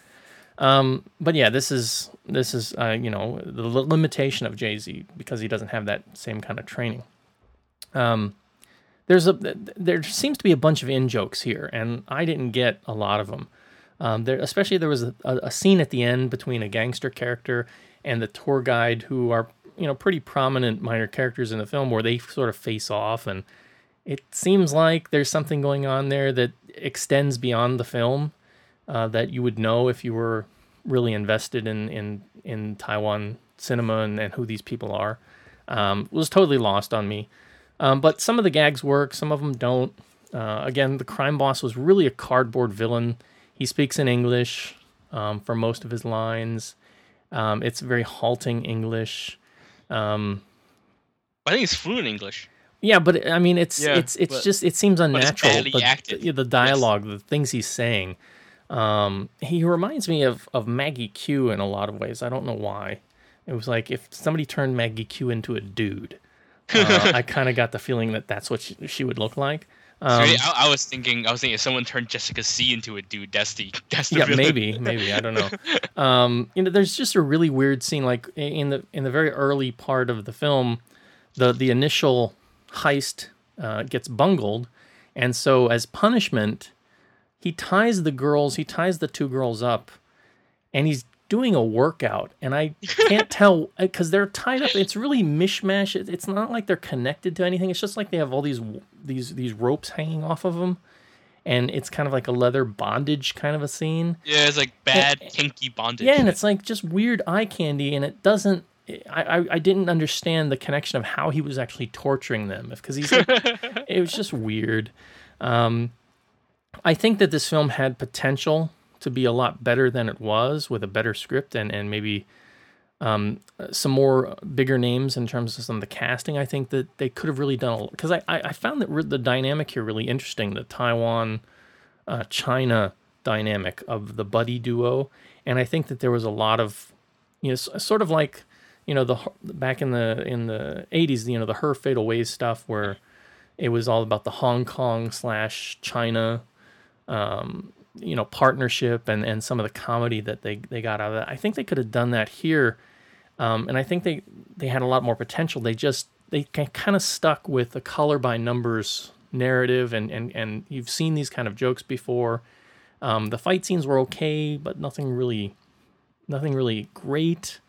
Um, but yeah, this is this is uh, you know the limitation of JC because he doesn't have that same kind of training. Um, there's a there seems to be a bunch of in jokes here, and I didn't get a lot of them. Um, there, especially there was a, a, scene at the end between a gangster character and the tour guide, who are you know pretty prominent minor characters in the film, where they sort of face off, and it seems like there's something going on there that extends beyond the film uh, that you would know if you were really invested in in in Taiwan cinema and, and who these people are. Um, was totally lost on me. Um, but some of the gags work, some of them don't. Uh, again, the crime boss was really a cardboard villain. He speaks in English um, for most of his lines. Um, it's very halting English. Um, I think it's fluent English. Yeah, but I mean, it's yeah, it's it's but, just it seems unnatural. But, it's the, the dialogue, yes. the things he's saying. Um, he reminds me of of Maggie Q in a lot of ways. I don't know why. It was like if somebody turned Maggie Q into a dude. Uh, I kind of got the feeling that that's what she, she would look like. Um, I, I, was thinking, I was thinking, if someone turned Jessica C into a dude, that's the that's the yeah, villain. maybe, maybe I don't know. Um, you know, there's just a really weird scene, like in the in the very early part of the film, the the initial heist uh, gets bungled, and so as punishment, he ties the girls, he ties the two girls up, and he's doing a workout. And I can't tell because they're tied up. It's really mishmash. It's not like they're connected to anything. It's just like they have all these these these ropes hanging off of them. And it's kind of like a leather bondage kind of a scene. Yeah, it's like bad and, kinky bondage. Yeah, and it's like just weird eye candy, and it doesn't I, I, I didn't understand the connection of how he was actually torturing them because he's like, it was just weird. Um, I think that this film had potential to be a lot better than it was with a better script and, and maybe um, some more bigger names in terms of some of the casting. I think that they could have really done because I, I found that re- the dynamic here really interesting the Taiwan uh, China dynamic of the buddy duo. And I think that there was a lot of, you know, sort of like, you know, the back in the in the 80s, you know, the Her Fatal Ways stuff where it was all about the Hong Kong slash China um, you know partnership and and some of the comedy that they they got out of that. I think they could have done that here, um, and I think they they had a lot more potential. They just they kind of stuck with the color by numbers narrative, and and and you've seen these kind of jokes before. Um, the fight scenes were okay, but nothing really, nothing really great.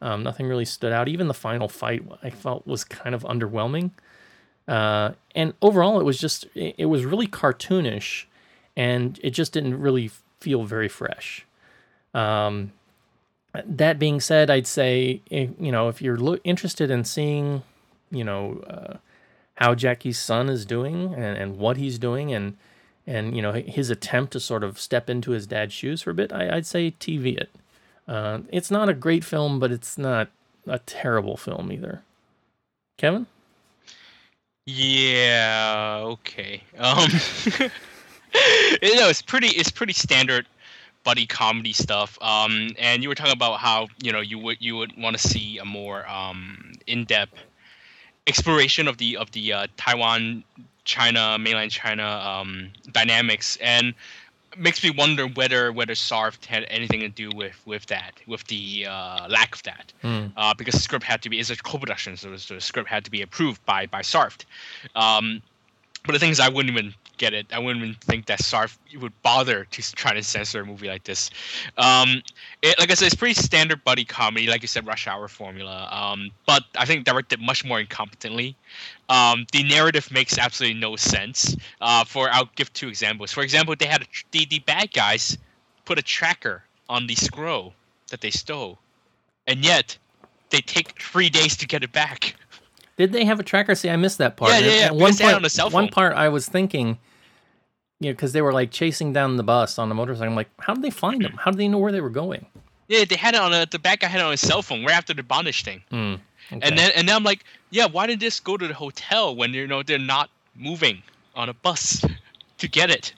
Um, nothing really stood out. Even the final fight, I felt was kind of underwhelming. Uh, and overall, it was just it, it was really cartoonish and it just didn't really feel very fresh. Um, that being said, I'd say eh, you know if you're lo- interested in seeing you know uh, how Jackie's son is doing and, and what he's doing and and you know his attempt to sort of step into his dad's shoes for a bit, I, would say TV it. Uh, it's not a great film, but it's not a terrible film either. Kevin? Yeah. Okay. Um. you know, it's pretty it's pretty standard buddy comedy stuff. Um, and you were talking about how you know you would you would want to see a more um, in depth exploration of the of the uh, Taiwan, China, mainland China um, dynamics, and makes me wonder whether whether SARFT had anything to do with with that, with the uh, lack of that, mm. uh, because the script had to be is a co-production, so the script had to be approved by by SARFT. Um, but the thing is, I wouldn't even get it. I wouldn't even think that SARFT would bother to try to censor a movie like this. Um, it, like I said, it's pretty standard buddy comedy, like you said, Rush Hour formula. Um, but I think directed much more incompetently. Um, the narrative makes absolutely no sense. Uh, for I'll give two examples. For example, they had a, the the bad guys put a tracker on the scroll that they stole, and yet they take three days to get it back. Did they have a tracker? See, I missed that part. Yeah, yeah, yeah, At one point, on the cell one part, I was thinking, you know, because they were like chasing down the bus on the motorcycle. I'm like, how did they find them? How did they know where they were going? Yeah, they had it on a, the back. guy had it on his cell phone right after the bondage thing. Hmm, okay. And then and then I'm like, yeah, why did this go to the hotel when you know they're not moving on a bus to get it?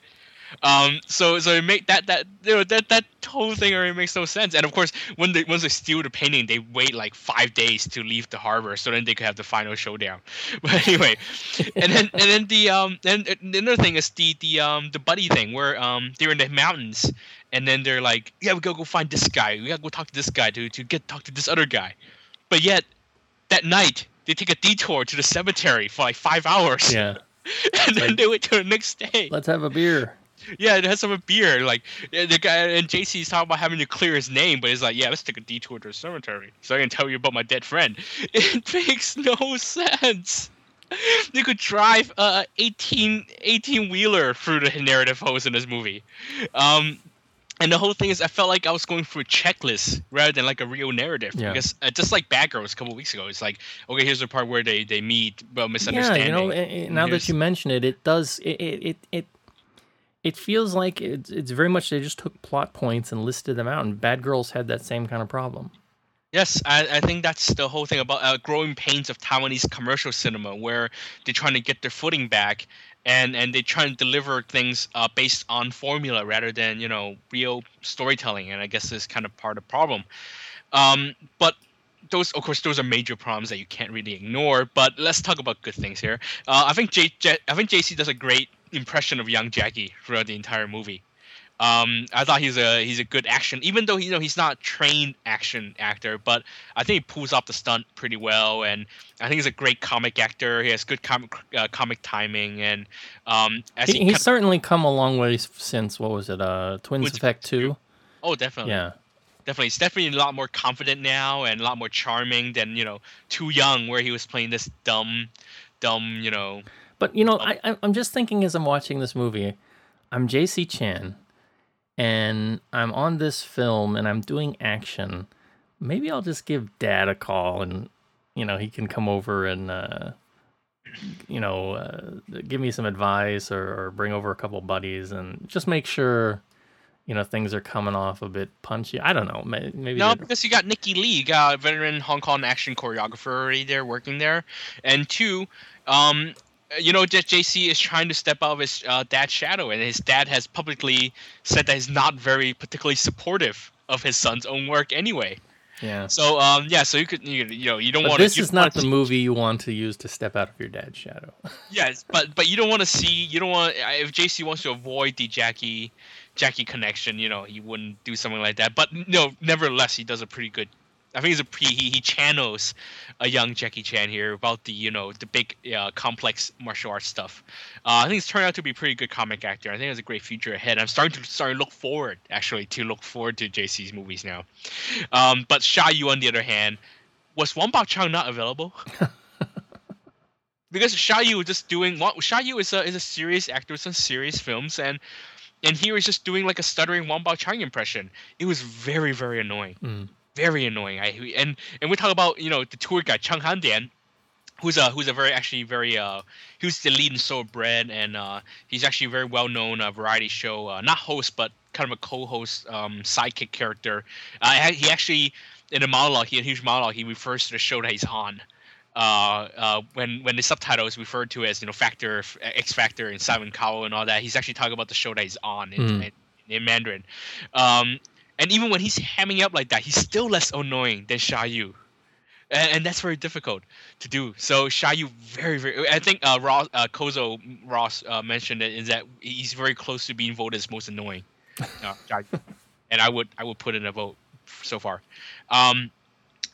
Um, so so it make that that you know that that whole thing already makes no sense. And of course, when they once they steal the painting, they wait like five days to leave the harbor, so then they could have the final showdown. But anyway, and then and then the um and the another thing is the the um the buddy thing where um they're in the mountains and then they're like, yeah, we gotta go find this guy. We gotta go talk to this guy to to get talk to this other guy. But yet that night they take a detour to the cemetery for like five hours. yeah, and then Like- they wait till the next day. let's have a beer. Yeah, it has some beer. Like the guy and JC's talking about having to clear his name, but he's like, "Yeah, let's take a detour to the cemetery, so I can tell you about my dead friend." It makes no sense. You could drive a 18 18 wheeler through the narrative host in this movie, um, and the whole thing is, I felt like I was going through a checklist rather than like a real narrative. Yeah. Because uh, just like Bad Girls a couple weeks ago, it's like, okay, here's the part where they they meet, but misunderstanding. Yeah, you know, now that you mention it, it does it it it. It feels like it's, it's very much they just took plot points and listed them out, and Bad Girls had that same kind of problem. Yes, I, I think that's the whole thing about uh, growing pains of Taiwanese commercial cinema, where they're trying to get their footing back, and and they try to deliver things uh, based on formula rather than you know real storytelling, and I guess this is kind of part of the problem. Um, but those, of course, those are major problems that you can't really ignore. But let's talk about good things here. Uh, I think J, J, I think JC does a great impression of young Jackie throughout the entire movie. Um, I thought he's a he's a good action, even though you know he's not a trained action actor, but I think he pulls off the stunt pretty well, and I think he's a great comic actor. He has good comic uh, comic timing, and um, He, he, he's certainly come a long way since what was it? Uh, Twins Twins Effect Two. oh definitely Yeah, definitely he's definitely a lot more confident now and a lot more charming than you know too young where he was playing this dumb, dumb you know but you know, I, I I'm just thinking as I'm watching this movie, I'm J.C. Chan, and I'm on this film and I'm doing action. Maybe I'll just give Dad a call and you know he can come over and uh, you know uh, give me some advice or, or bring over a couple buddies and just make sure you know things are coming off a bit punchy. I don't know. Maybe No, because you got Nicky Li, a veteran Hong Kong action choreographer already there working there, and two, um, you know, that JC is trying to step out of his uh, dad's shadow, and his dad has publicly said that he's not very particularly supportive of his son's own work anyway. yeah. So, um, yeah, so you could, you, you know, you don't want this is not the movie you want to use to step out of your dad's shadow. Yes, but but you don't want to see, you don't want if JC wants to avoid the Jackie, Jackie connection, you know, he wouldn't do something like that. But no, nevertheless, he does a pretty good. I think he's a pre, he, he channels a young Jackie Chan here about the you know the big uh, complex martial arts stuff. Uh, I think he's turned out to be a pretty good comic actor. I think has a great future ahead. I'm starting to starting to look forward actually to look forward to JC's movies now. Um, but Xia Yu on the other hand, was Wang Baoqiang not available? because Xia Yu was just doing what Xia Yu is a is a serious actor with some serious films and and he was just doing like a stuttering Wang Baoqiang impression. It was very very annoying, Mm. Very annoying. I and and we talk about you know the tour guide Chen Han Dian, who's a who's a very actually very uh who's the lead in Soul Bread and uh he's actually a very well known uh, variety show uh, not host but kind of a co-host um sidekick character. Uh, he actually in a monologue he a huge monologue he refers to the show that he's on uh, uh, when when the subtitles referred to as you know Factor, X Factor, and Simon Cowell and all that, he's actually talking about the show that he's on in, Mm. in, in Mandarin. Um, and even when he's hamming up like that, he's still less annoying than Xia Yu. And, and that's very difficult to do. So Xia Yu, very, very. I think uh, Ross, uh, Kozo Ross uh, mentioned it is that he's very close to being voted as most annoying. Uh, and I would, I would put in a vote so far. Um,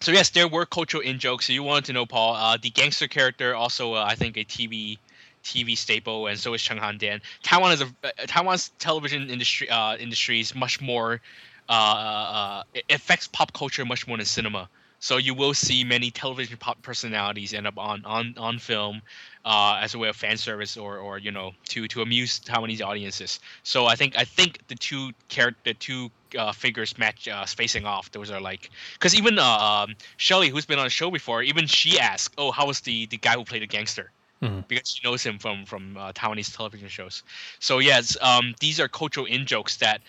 so yes, there were cultural in jokes. So you wanted to know, Paul, uh, the gangster character also, uh, I think, a TV TV staple, and so is Chen Han Dian. Taiwan is a uh, Taiwan's television industry uh, industry is much more uh, uh, it affects pop culture much more than cinema. So you will see many television pop personalities end up on on on film uh, as a way of fan service or or you know to to amuse Taiwanese audiences. So I think I think the two character the two uh, figures match uh, facing off. Those are like because even uh, um, Shelly, who's been on the show before, even she asked, "Oh, how was the the guy who played the gangster?" Mhm. Because she knows him from from uh, Taiwanese television shows. So yes, um, these are cultural in jokes that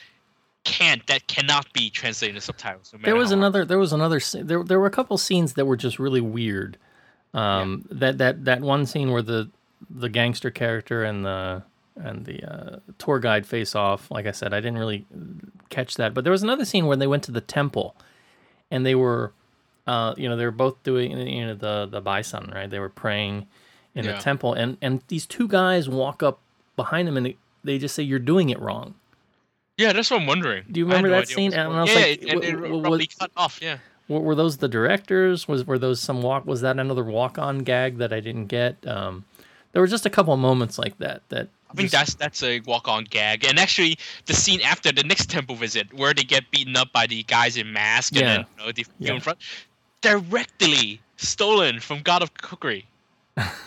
can't that cannot be translated into subtitles. no There was another. There was another. There there were a couple scenes that were just really weird. Um, That that that one scene where the the gangster character and the and the uh, tour guide face off. Like I said, I didn't really catch that. But there was another scene where they went to the temple, and they were, uh, you know, they were both doing you know the the bison right. They were praying in the temple, and and these two guys walk up behind them and they, they just say you're doing it wrong. Yeah, that's what I'm wondering. Do you remember no that scene? And I was yeah, like, and w- it probably was- cut off. Yeah. Were, were those the directors? Was were those some walk? Was that another walk on gag that I didn't get? Um, there were just a couple of moments like that. That I think that's that's a walk on gag. And actually, the scene after the next temple visit, where they get beaten up by the guys in masks Yeah. and then you know, they Yeah. in front, directly stolen from God of Cookery.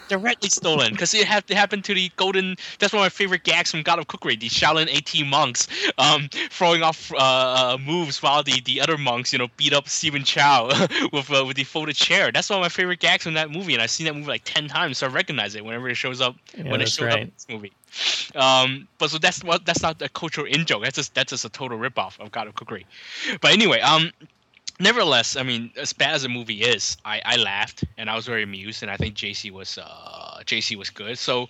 Directly stolen because it had to happen to the golden. That's one of my favorite gags from God of Cookery. The Shaolin 18 monks um, throwing off uh, uh, moves while the, the other monks, you know, beat up Stephen Chow with uh, with the folded chair. That's one of my favorite gags from that movie, and I've seen that movie like ten times, so I recognize it whenever it shows up Yeah, when it shows up in this movie. Um, but so that's what that's not a cultural in joke. That's just that's just a total ripoff of God of Cookery. But anyway, um, nevertheless, I mean, as bad as the movie is, I, I laughed and I was very amused, and I think JC was uh JC was good. So,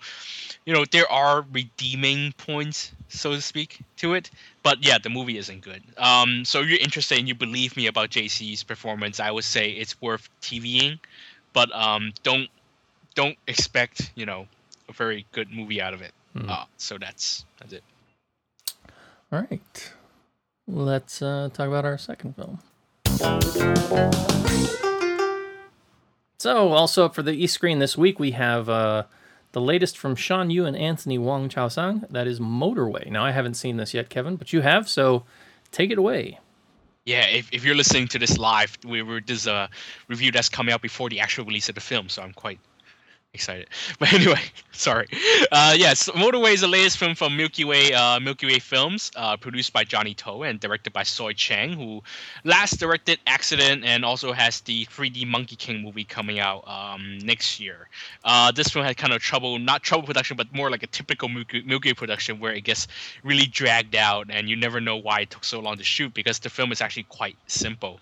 you know, there are redeeming points, so to speak, to it. But yeah, the movie isn't good. Um, so if you're interested and you believe me about JC's performance, I would say it's worth TVing, but um, don't don't expect you know a very good movie out of it. Hmm. Uh, so that's that's it. all right. Let's uh, talk about our second film. So, also for the East screen this week, we have uh, the latest from Shawn Yue and Anthony Wong Chau Sang. That is Motorway. Now, I haven't seen this yet, Kevin, but you have, so take it away. Yeah, if, if you're listening to this live, we were this is a review that's coming out before the actual release of the film, so I'm quite excited. But anyway, sorry. Uh, yes, Motorway is the latest film from Milky Way uh, Milky Way Films, uh, produced by Johnny To and directed by Soi Cheang, who last directed Accident and also has the 3D Monkey King movie coming out um, next year. Uh, this film had kind of trouble, not trouble production, but more like a typical Milky, Milky Way production where it gets really dragged out and you never know why it took so long to shoot because the film is actually quite simple.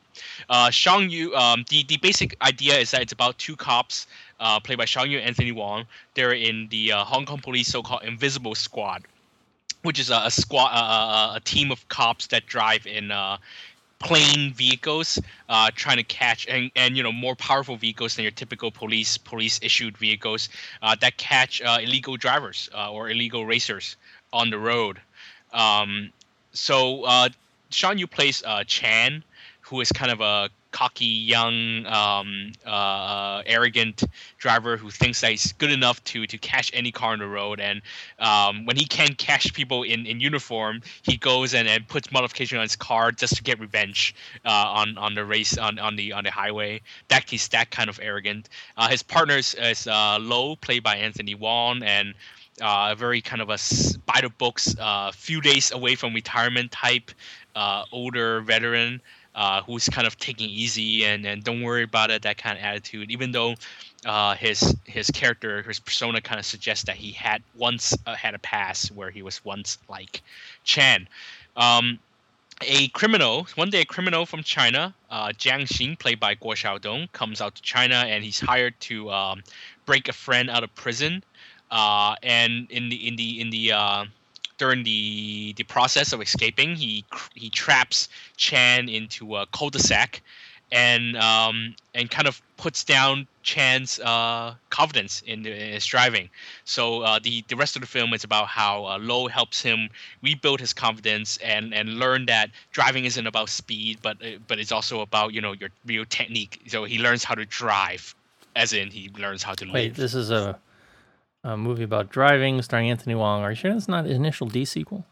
Uh, Shawn Yue, um, the, the basic idea is that it's about two cops uh, played by Shawn Yue and Anthony Wong. They're in the uh, Hong Kong police so-called Invisible Squad, which is a, a squad, uh, a, team of cops that drive in uh, plane vehicles, uh, trying to catch and, and you know more powerful vehicles than your typical police police issued vehicles uh, that catch uh, illegal drivers uh, or illegal racers on the road. Um, so uh, Shawn Yue plays uh, Chan, who is kind of a cocky, young, um, uh, arrogant driver who thinks that he's good enough to to catch any car on the road. And um, when he can catch people in, in uniform, he goes and, and puts modification on his car just to get revenge uh, on on the race on, on the on the highway. That he's that kind of arrogant. Uh, his partner is, is uh, Low, played by Anthony Wong, and uh, very kind of a by the books, uh, few days away from retirement type, uh, older veteran uh, who's kind of taking easy and, and don't worry about it, that kind of attitude. Even though uh, his his character, his persona, kind of suggests that he had once uh, had a past where he was once like Chan. Um, a criminal, one day a criminal from China, uh, Jiang Xing, played by Guo Xiaodong, comes out to China and he's hired to um, break a friend out of prison. Uh, and in the in the in the uh, during the the process of escaping, he he traps Chan into a cul-de-sac, and um, and kind of puts down Chan's uh, confidence in, in his driving. So uh, the the rest of the film is about how uh, Lo helps him rebuild his confidence and and learn that driving isn't about speed, but uh, but it's also about you know your real technique. So he learns how to drive, as in he learns how to Wait, live. this is a, a movie about driving starring Anthony Wong. Are you sure it's not initial D sequel?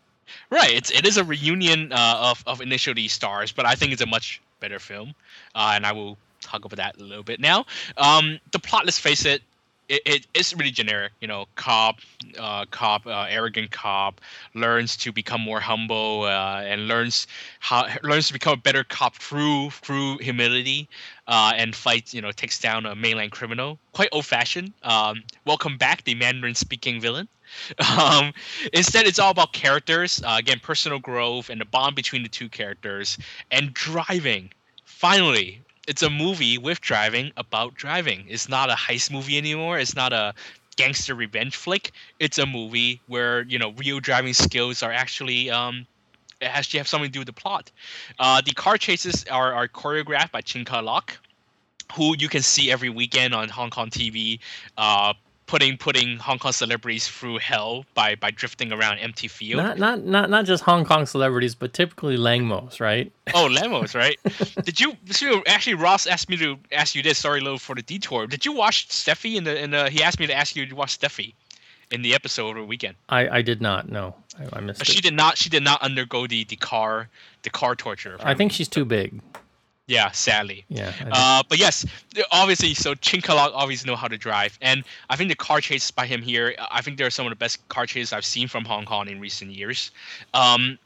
Right. It's it is a reunion uh, of of Initial D stars, but I think it's a much better film, uh, and I will talk about that a little bit now. Um, the plot, let's face it, it, it it's really generic. You know, cop, uh, cop, uh, arrogant cop learns to become more humble uh, and learns how learns to become a better cop through through humility uh, and fights. You know, takes down a mainland criminal. Quite old fashioned. Um, welcome back, the Mandarin speaking villain. Um, instead, it's all about characters. Uh, again, personal growth and the bond between the two characters and driving. Finally, it's a movie with driving about driving. It's not a heist movie anymore. It's not a gangster revenge flick. It's a movie where you know real driving skills are actually um, actually have something to do with the plot. Uh, the car chases are, are choreographed by Chin Ka Lok, who you can see every weekend on Hong Kong TV, uh, putting putting Hong Kong celebrities through hell by by drifting around empty field. Not not not not just Hong Kong celebrities, but typically Langmos, right? Oh, Lemos, right? Did you so actually Ross asked me to ask you this? Sorry, little for the detour. Did you watch Steffi in the in the? He asked me to ask you to watch Steffi in the episode over the weekend. I I did not. No, I, I missed She it. did not. She did not undergo the the car the car torture. I think she's too big. Yeah, sadly. Yeah. Uh, but yes, obviously, so Chin Ka Lok obviously know how to drive, and I think the car chases by him here, I think they're some of the best car chases I've seen from Hong Kong in recent years. Um,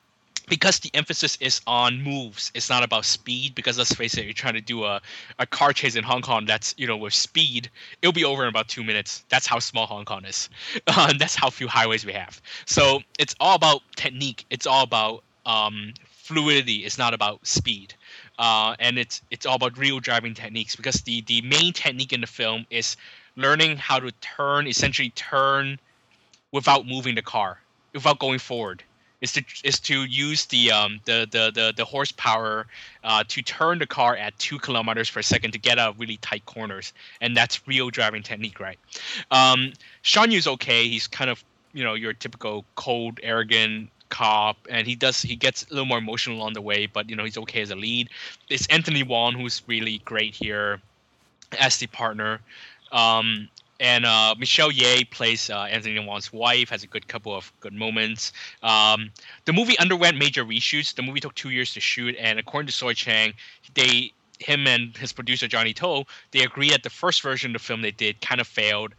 because the emphasis is on moves, it's not about speed. Because let's face it, you're trying to do a, a car chase in Hong Kong that's you know with speed, it'll be over in about two minutes. That's how small Hong Kong is. Uh, that's how few highways we have. So it's all about technique. It's all about um, fluidity. It's not about speed uh, and it's it's all about real driving techniques because the the main technique in the film is learning how to turn essentially turn without moving the car without going forward is to is to use the um the the the, the horsepower uh, to turn the car at two kilometers per second to get out of really tight corners. And that's real driving technique right? Um Shawn Yue's okay. He's kind of you know your typical cold arrogant cop. And he does he gets a little more emotional along the way but you know he's okay as a lead. It's Anthony Wong who's really great here as the partner. Um and uh, Michelle Ye plays uh, Anthony Wong's wife, has a good couple of good moments. Um, the movie underwent major reshoots. The movie took two years to shoot, and according to Soi Cheang, they, him and his producer Johnny To, they agreed that the first version of the film they did kind of failed,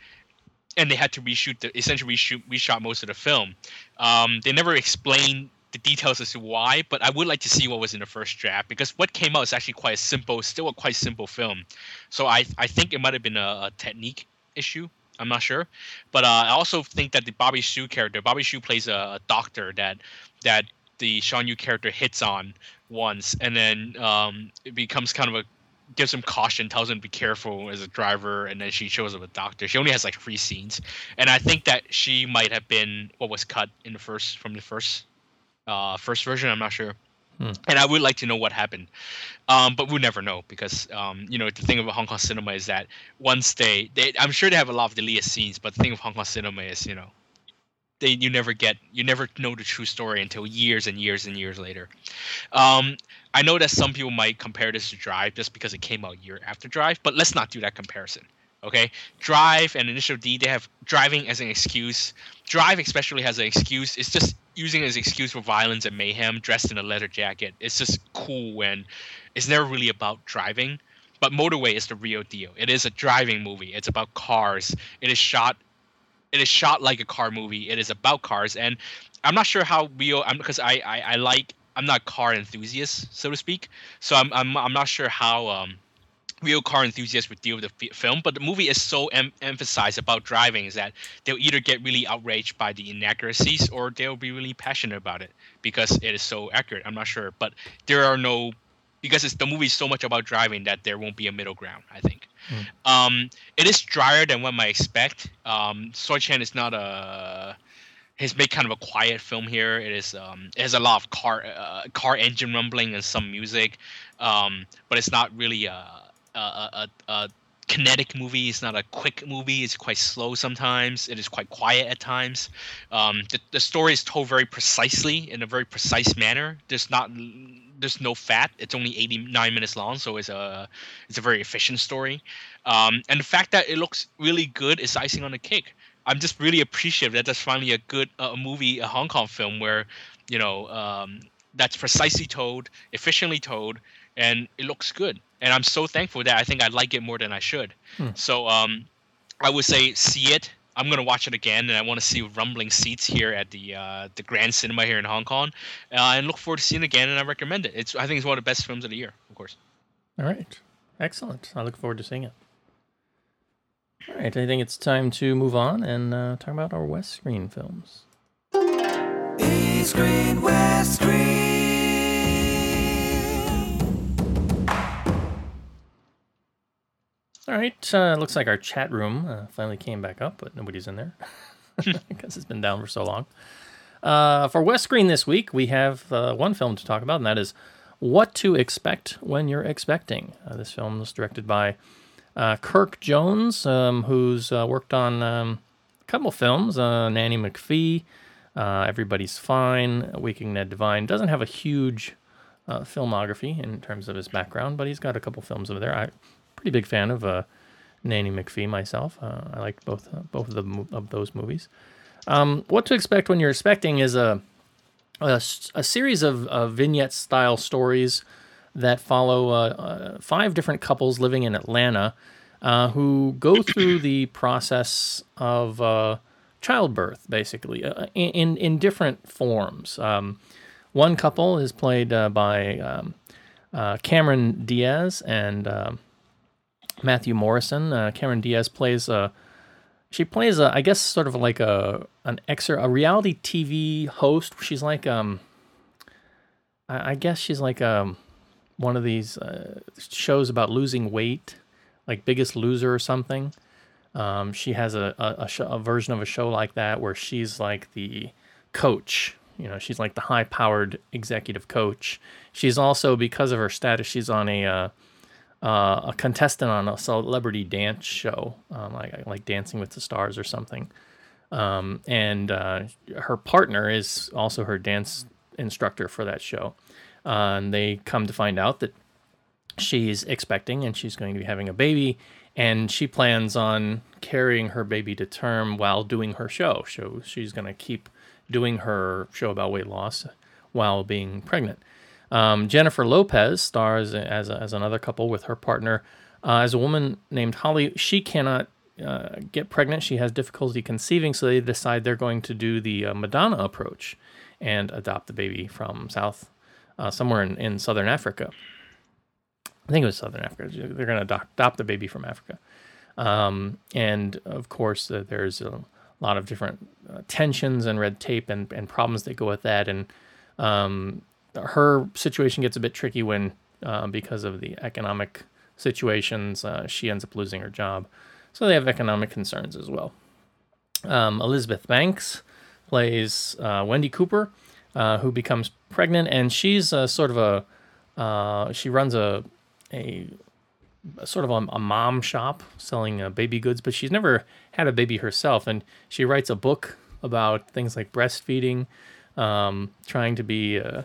and they had to reshoot the essentially reshoot reshot most of the film. Um, they never explained the details as to why, but I would like to see what was in the first draft because what came out is actually quite a simple, still a quite simple film. So I I think it might have been a, a technique issue. I'm not sure, but uh, I also think that the Barbie Hsu character, Barbie Hsu plays a, a doctor that that the Shawn Yue character hits on once, and then um, it becomes kind of a gives him caution, tells him to be careful as a driver, and then she shows up a doctor. She only has like three scenes, and I think that she might have been what was cut in the first from the first uh, first version. I'm not sure. Hmm. And I would like to know what happened, um, but we'll never know because um, you know the thing about Hong Kong cinema is that once they, they, I'm sure they have a lot of deleted scenes, but the thing of Hong Kong cinema is you know, they you never get you never know the true story until years and years and years later. Um, I know that some people might compare this to Drive just because it came out year after Drive, but let's not do that comparison. Okay, Drive and Initial D they have driving as an excuse. Drive especially has an excuse. It's just using as excuse for violence and mayhem, dressed in a leather jacket. It's just cool when it's never really about driving. But Motorway is the real deal. It is a driving movie. It's about cars. It is shot. It is shot like a car movie. It is about cars, and I'm not sure how real. I'm because I, I I like. I'm not car enthusiast, so to speak. So I'm I'm I'm not sure how um real car enthusiasts would deal with the fi- film, but the movie is so em- emphasized about driving is that they'll either get really outraged by the inaccuracies or they'll be really passionate about it because it is so accurate. I'm not sure, but there are no because it's the movie is so much about driving that there won't be a middle ground. I think. Um, it is drier than one might expect. Um, Soi Cheang is not a has made kind of a quiet film here. It is um, it has a lot of car uh, car engine rumbling and some music, um, but it's not really a a, a, kinetic movie. It's not a quick movie. It's quite slow sometimes. It is quite quiet at times. Um, the, the story is told very precisely in a very precise manner. There's not there's no fat. It's only 89 minutes long, so it's a it's a very efficient story. Um, and the fact that it looks really good is icing on the cake. I'm just really appreciative that there's finally a good uh, movie, a Hong Kong film where you know um, that's precisely told, efficiently told, and it looks good. And I'm so thankful that I think I like it more than I should. So um, I would say see it. I'm gonna watch it again, and I want to see Rumbling Seats here at the uh, the Grand Cinema here in Hong Kong, uh, and look forward to seeing it again. And I recommend it. It's I think it's one of the best films of the year, of course. All right. Excellent. I look forward to seeing it. All right. I think it's time to move on and uh, talk about our West Screen films. East Green, West Green. All right. Uh, looks like our chat room uh, finally came back up, but nobody's in there because it's been down for so long. Uh, for West Screen this week, we have uh, one film to talk about, and that is What to Expect When You're Expecting. Uh, this film was directed by uh, Kirk Jones, um, who's worked on um, a couple films Nanny McPhee, Everybody's Fine, Waking Ned Devine. Doesn't have a huge filmography in terms of his background, but he's got a couple films over there. I'm pretty big fan of uh, Nanny McPhee myself. Uh, I liked both uh, both of the of those movies. Um, what to expect when you're expecting is a a series of uh, vignette style stories that follow uh, uh, five different couples living in Atlanta uh, who go through the process of uh, childbirth, basically, in in different forms. Um, one couple is played by um, Cameron Diaz and um Matthew Morrison. Uh, Cameron Diaz plays a she plays a I guess sort of like a an exer a reality TV host. She's like um I, I guess she's like um one of these uh, shows about losing weight, like Biggest Loser or something. Um, she has a a, a, show, a version of a show like that where she's like the coach. You know, she's like the high powered executive coach. She's also because of her status, she's on a uh, uh, a contestant on a celebrity dance show, um, like like Dancing with the Stars or something. Um, and uh, her partner is also her dance instructor for that show. Uh, and they come to find out that she's expecting and she's going to be having a baby, and she plans on carrying her baby to term while doing her show. So she's going to keep doing her show about weight loss while being pregnant. Um, Jennifer Lopez stars as, as another couple with her partner uh, as a woman named Holly. She cannot uh, get pregnant. She has difficulty conceiving, so they decide they're going to do the uh, Madonna approach and adopt the baby from South, uh, somewhere in, in Southern Africa. I think it was Southern Africa. They're going to adopt, the baby from Africa. Um, and of course, uh, there's a lot of different uh, tensions and red tape and, and problems that go with that. And um, her situation gets a bit tricky when, uh, because of the economic situations, uh, she ends up losing her job. So they have economic concerns as well. Um, Elizabeth Banks plays uh, Wendy Cooper, uh, who becomes pregnant, and she's sort of a uh, she runs a a, a sort of a, a mom shop selling uh, baby goods, but she's never had a baby herself, and she writes a book about things like breastfeeding, um, trying to be uh,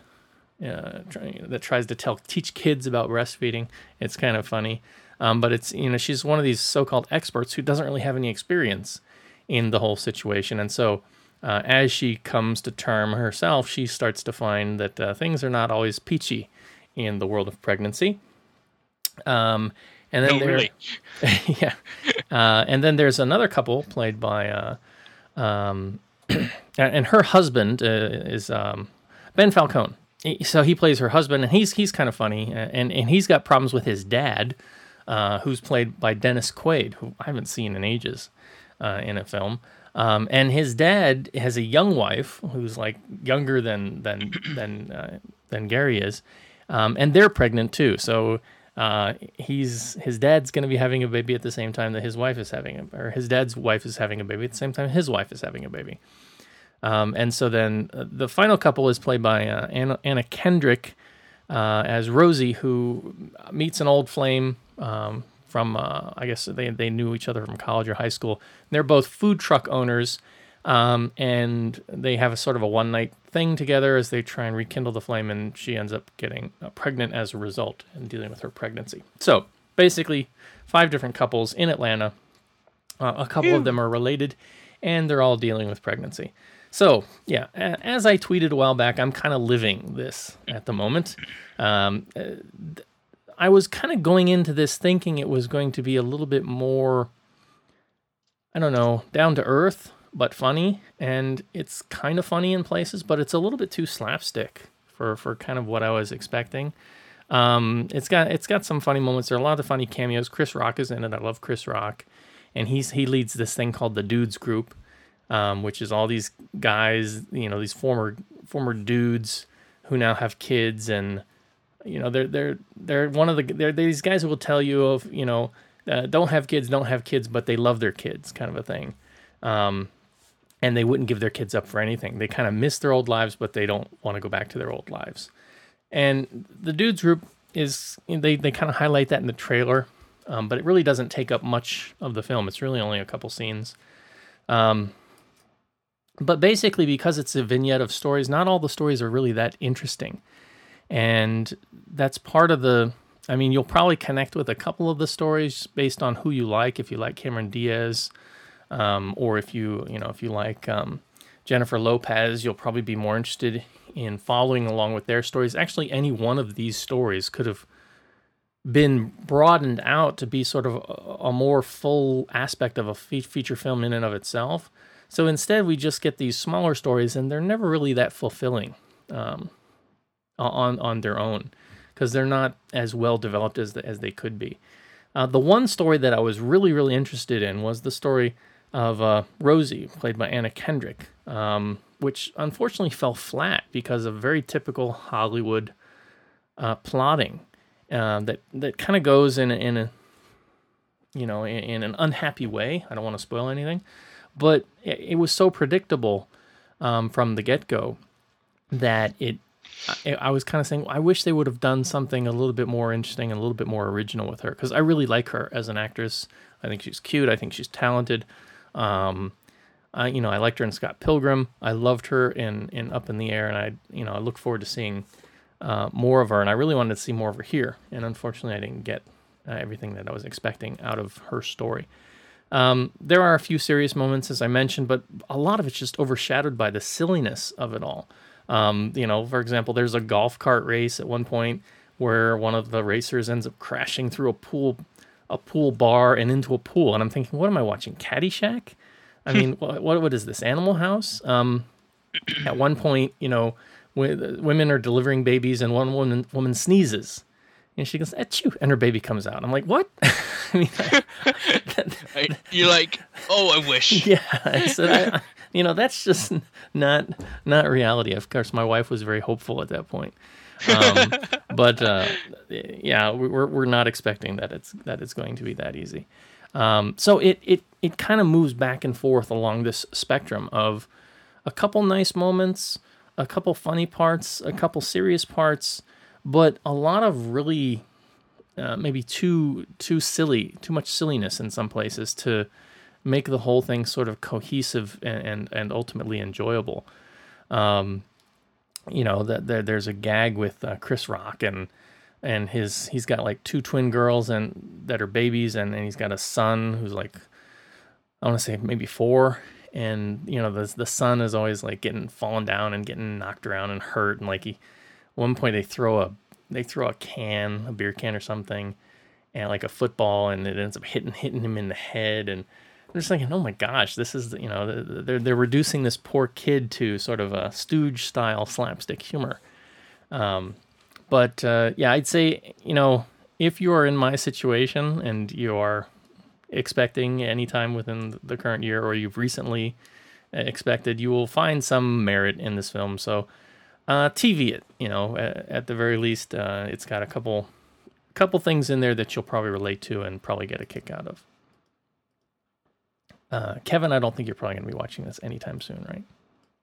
uh, trying, that tries to tell teach kids about breastfeeding. It's kind of funny, um, but it's you know she's one of these so-called experts who doesn't really have any experience in the whole situation, and so uh, as she comes to term herself, she starts to find that uh, things are not always peachy in the world of pregnancy. Um, and then Oh, there, really? yeah, uh, and then there's another couple played by, uh, um, and her husband uh, is um, Ben Falcone. So he plays her husband, and he's he's kind of funny, and and he's got problems with his dad, uh, who's played by Dennis Quaid, who I haven't seen in ages uh, in a film. Um, and his dad has a young wife who's like younger than than than uh, than Gary is, um, and they're pregnant too. So uh, he's his dad's going to be having a baby at the same time that his wife is having a, or his dad's wife is having a baby at the same time his wife is having a baby. Um, and so then uh, the final couple is played by uh, Anna, Anna Kendrick uh, as Rosie, who meets an old flame um, from, uh, I guess they, they knew each other from college or high school. They're both food truck owners, um, and they have a sort of a one night thing together as they try and rekindle the flame, and she ends up getting uh, pregnant as a result and dealing with her pregnancy. So basically, five different couples in Atlanta. Uh, a couple of them are related, and they're all dealing with pregnancy. So, yeah, as I tweeted a while back, I'm kind of living this at the moment. Um, uh, I was kind of going into this thinking it was going to be a little bit more, I don't know, down to earth, but funny. And it's kind of funny in places, but it's a little bit too slapstick for, for kind of what I was expecting. Um, it's got it's got some funny moments. There are a lot of funny cameos. Chris Rock is in it. I love Chris Rock, and he's he leads this thing called the Dudes Group, um, which is all these guys, you know, these former former dudes who now have kids, and you know they're they're they're one of the they're, they're these guys who will tell you of you know uh, don't have kids, don't have kids, but they love their kids, kind of a thing. Um, and they wouldn't give their kids up for anything. They kind of miss their old lives, but they don't want to go back to their old lives. And the dudes group is they they kind of highlight that in the trailer, um, but it really doesn't take up much of the film. It's really only a couple scenes. Um, but basically, because it's a vignette of stories, not all the stories are really that interesting, and that's part of the. I mean, you'll probably connect with a couple of the stories based on who you like. If you like Cameron Diaz, um, or if you you know if you like um, Jennifer Lopez, you'll probably be more interested in following along with their stories. Actually, any one of these stories could have been broadened out to be sort of a, more full aspect of a fe- feature film in and of itself. So instead, we just get these smaller stories, and they're never really that fulfilling um, on on their own because they're not as well developed as the, as they could be. Uh, the one story that I was really really interested in was the story of uh, Rosie, played by Anna Kendrick, um, which unfortunately fell flat because of very typical Hollywood uh, plotting uh, that that kind of goes in in a you know in, in, an unhappy way. I don't want to spoil anything, but it, it was so predictable um, from the get go that it. I, I was kind of saying, I wish they would have done something a little bit more interesting and a little bit more original with her because I really like her as an actress. I think she's cute. I think she's talented. Um, I, you know, I liked her in Scott Pilgrim. I loved her in in Up in the Air, and I, you know, I look forward to seeing uh, more of her. And I really wanted to see more of her here, and unfortunately, I didn't get uh, everything that I was expecting out of her story. Um, there are a few serious moments, as I mentioned, but a lot of it's just overshadowed by the silliness of it all. Um, you know, for example, there's a golf cart race at one point where one of the racers ends up crashing through a pool, a pool bar and into a pool, and I'm thinking, what am I watching? Caddyshack? I mean, what, what what is this? Animal House? Um, at one point, you know, w- women are delivering babies, and one woman woman sneezes, and she goes "achoo," and her baby comes out. I'm like, what? I mean, Right? You're like, oh, I wish. yeah, I said, I, you know, that's just not not reality. Of course, my wife was very hopeful at that point. um, but uh, yeah, we- we're we're not expecting that it's that it's going to be that easy. Um, so it it it kind of moves back and forth along this spectrum of a couple nice moments, a couple funny parts, a couple serious parts, but a lot of really uh, maybe too too silly, too much silliness in some places to make the whole thing sort of cohesive and and, and ultimately enjoyable. Um, you know that there, there's a gag with uh, Chris Rock and and his he's got like two twin girls and that are babies and, and he's got a son who's like I want to say maybe four and you know the the son is always like getting falling down and getting knocked around and hurt and like he one point they throw a they throw a can a beer can or something and like a football and it ends up hitting hitting him in the head and I'm just thinking, oh my gosh, this is you know they're they're reducing this poor kid to sort of a stooge style slapstick humor. Um, but uh, yeah, I'd say you know if you are in my situation and you are expecting anytime within the current year or you've recently uh, expected, you will find some merit in this film. So uh, TV it, you know, at, at the very least, uh, it's got a couple couple things in there that you'll probably relate to and probably get a kick out of. Uh, Kevin, I don't think you're probably going to be watching this anytime soon, right?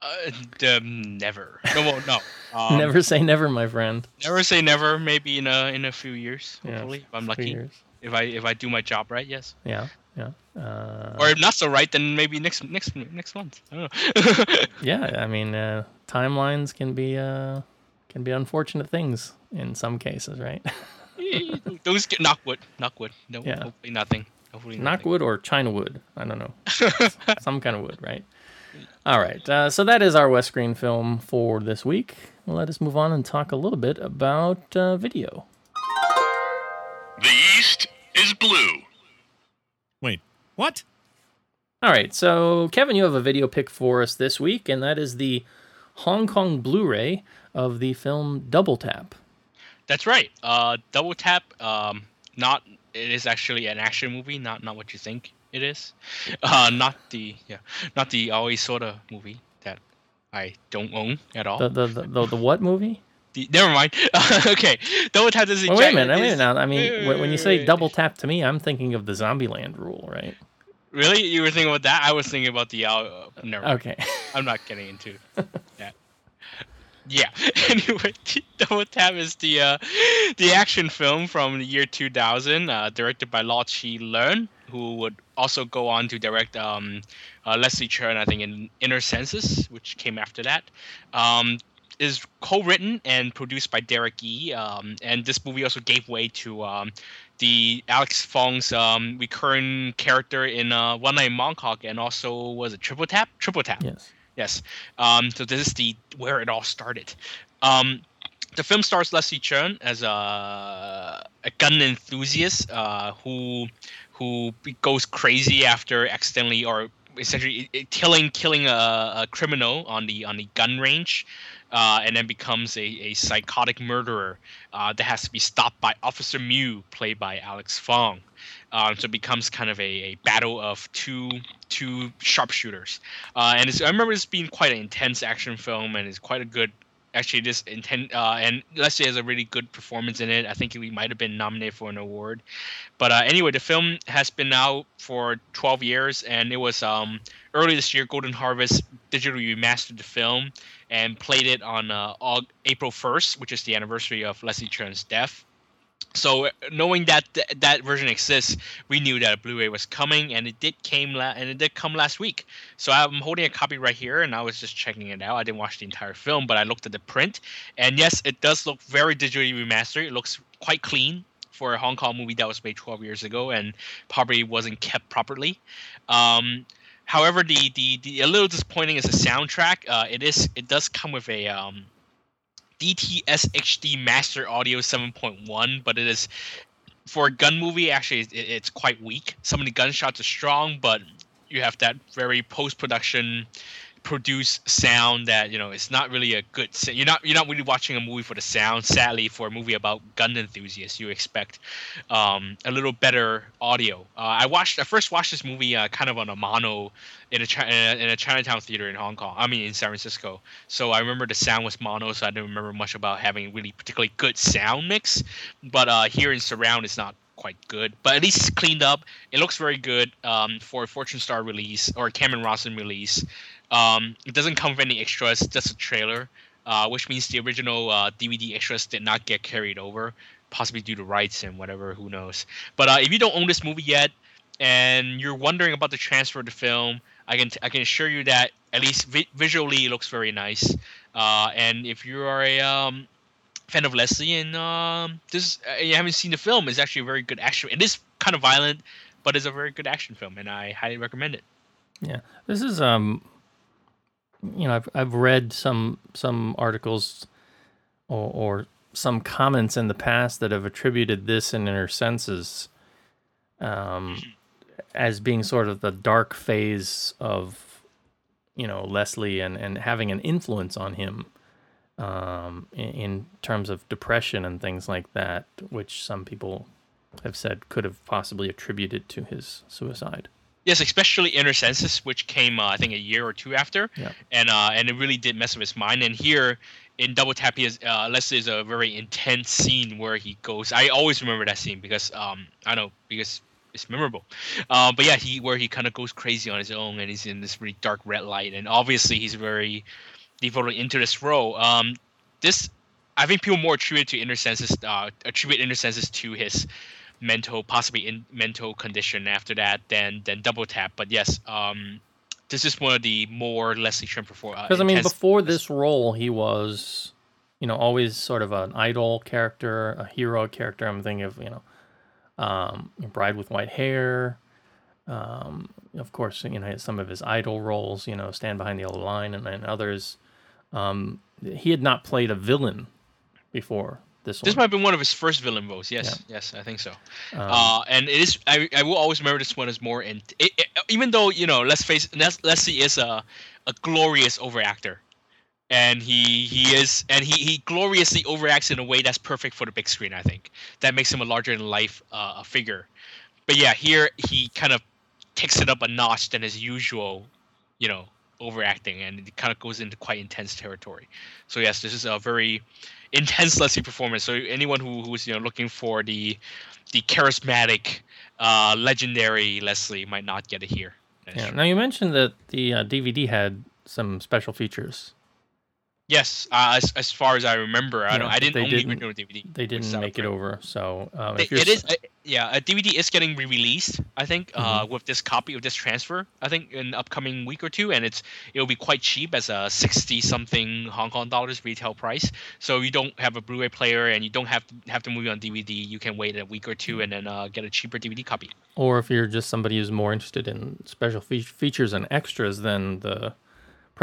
Uh, um, never. No, well, no. Um, never say never, my friend. Never say never. Maybe in a in a few years. Yeah, Hopefully, if I'm lucky. years. If I if I do my job right, yes. Yeah, yeah. Uh, Or if not so right, then maybe next next next month. I don't know. yeah, I mean, uh, timelines can be uh, can be unfortunate things in some cases, right? Those get knock wood, knock wood. No, Yeah. hopefully nothing. Hopefully Knock nothing. wood or China wood. I don't know. Some kind of wood, right? All right. Uh, so that is our West Screen film for this week. Let us move on and talk a little bit about uh, video. The East is blue. Wait, what? All right, so Kevin, you have a video pick for us this week, and that is the Hong Kong Blu-ray of the film Double Tap. That's right. Uh, Double Tap. Um, not. It is actually an action movie. Not not what you think it is. Uh, not the yeah. Not the always sorta movie that I don't own at all. The the the, the, the what movie? The- never mind. okay. Double Tap is. Oh, wait a minute, wait a minute. Now, I mean, when when you say double tap to me, I'm thinking of the Zombieland rule, right? Really, you were thinking about that? I was thinking about the. Uh, never. mind. Okay. I'm not getting into that. Yeah. Anyway, Double Tap is the uh, the action film from the year 2000, uh, directed by Law Chi Leung, who would also go on to direct um, uh, Leslie Cheung, I think, in Inner Senses, which came after that. Um, is co-written and produced by Derek Yee, um, and this movie also gave way to um, the Alex Fong's um, recurring character in uh, One Night in Mongkok, and also was it Triple Tap? Triple Tap. Yes. Yes. Um, so this is the where it all started. Um, the film stars Leslie Cheung as a, a gun enthusiast uh, who who goes crazy after accidentally or essentially killing killing a, a criminal on the on the gun range. Uh, and then becomes a, a psychotic murderer uh, that has to be stopped by Officer Miu, played by Alex Fong. Um, so it becomes kind of a, a battle of two two sharpshooters. Uh, and I remember this being quite an intense action film, and it's quite a good. Actually, this intent uh, and Leslie has a really good performance in it. I think he might have been nominated for an award. But uh, anyway, the film has been out for 12 years, and it was um, early this year. Golden Harvest digitally remastered the film and played it on uh, April 1st, which is the anniversary of Leslie Cheung's death. So knowing that th- that version exists, we knew that a Blu-ray was coming, and it did came la- and it did come last week. So I'm holding a copy right here, and I was just checking it out. I didn't watch the entire film, but I looked at the print, and yes, it does look very digitally remastered. It looks quite clean for a Hong Kong movie that was made 12 years ago and probably wasn't kept properly. Um, however, the, the the a little disappointing is the soundtrack. Uh, it is it does come with a um, DTS HD Master Audio 7.1, but it is for a gun movie. Actually, it, it's quite weak. Some of the gunshots are strong, but you have that very post production produced sound that you know it's not really a good you're not you're not really watching a movie for the sound sadly for a movie about gun enthusiasts you expect um, a little better audio. Uh, i watched i first watched this movie uh, kind of on a mono in a, in a in a chinatown theater in hong kong i mean in san francisco. So i remember the sound was mono so i didn't remember much about having really particularly good sound mix. But uh, here in surround it's not quite good but at least it's cleaned up. It looks very good um, for a fortune star release or Kam & Ronson release um, it doesn't come with any extras, just a trailer, uh, which means the original uh, DVD extras did not get carried over, possibly due to rights and whatever, who knows. But uh, if you don't own this movie yet, and you're wondering about the transfer of the film, I can I can assure you that at least vi- visually it looks very nice. Uh, and if you are a um, fan of Leslie and um, this uh, you haven't seen the film, it's actually a very good action. It is kind of violent, but it's a very good action film, and I highly recommend it. Yeah, this is um, you know, I've I've read some some articles or, or some comments in the past that have attributed this in Inner Senses um, as being sort of the dark phase of you know Leslie and and having an influence on him um, in, in terms of depression and things like that, which some people have said could have possibly attributed to his suicide. Yes, especially Inner Senses, which came uh, I think a year or two after, Yeah. and uh, and it really did mess with his mind. And here in Double Tap, he is, uh, Leslie is a very intense scene where he goes. I always remember that scene because um I know because it's memorable. Uh, but yeah, he where he kind of goes crazy on his own, and he's in this really dark red light, and obviously he's very devoted into this role. Um, this I think people more attribute to Inner Senses, uh, attribute Inner Senses to his mental, possibly in mental condition after that than than Double Tap. But yes, um, this is one of the more Leslie Trim before. Because I mean, before this role, he was, you know, always sort of an idol character, a hero character. I'm thinking of, you know, um, Bride with White Hair. Um, of course, you know, some of his idol roles, you know, Stand Behind the Yellow Line and, and others. Um, he had not played a villain before This This might have been one of his first villain roles. Yes, yes, I think so. uh, and it is. I, I will always remember this one as more. It, it, even though you know, let's face, let's Leslie is a a glorious overactor, and he he is, and he he gloriously overacts in a way that's perfect for the big screen. I think that makes him a larger than life uh, figure. But yeah, here he kind of takes it up a notch than his usual, you know, overacting, and it kind of goes into quite intense territory. So yes, this is a very intense Leslie performance. So anyone who who's you know looking for the the charismatic, uh, legendary Leslie might not get it here. Yeah. Now you mentioned that the uh, DVD had some special features. Yes, uh, as as far as I remember, I don't. I didn't they the didn't- DVD. They didn't is make it over, so um, you're it s- uh, yeah. A DVD is getting re-released. I think uh, Mm-hmm. with this copy of this transfer. I think in the upcoming week or two, and it's it'll be quite cheap as a sixty something Hong Kong dollars retail price. So you don't have a Blu-ray player and you don't have to have the movie on DVD. You can wait a week or two and then uh, get a cheaper DVD copy. or if you're just somebody who's more interested in special fe- features and extras than the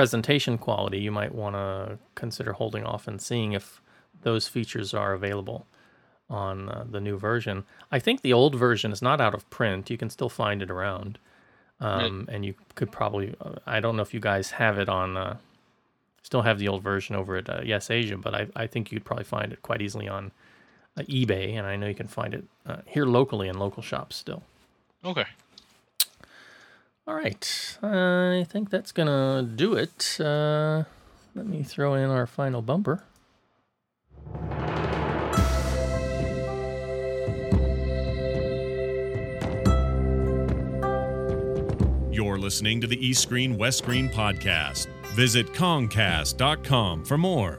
presentation quality, you might want to consider holding off and seeing if those features are available on uh, the new version. I think the old version is not out of print. You can still find it around. Um, and you could probably, uh, I don't know if you guys have it on, uh, still have the old version over at uh, Yes Asia, but I, I think you'd probably find it quite easily on uh, eBay. And I know you can find it uh, here locally in local shops still. Okay. All right. I think that's to do it. Uh, let me throw in our final bumper. You're listening to the East Screen West Screen podcast. Visit Kongcast.com for more.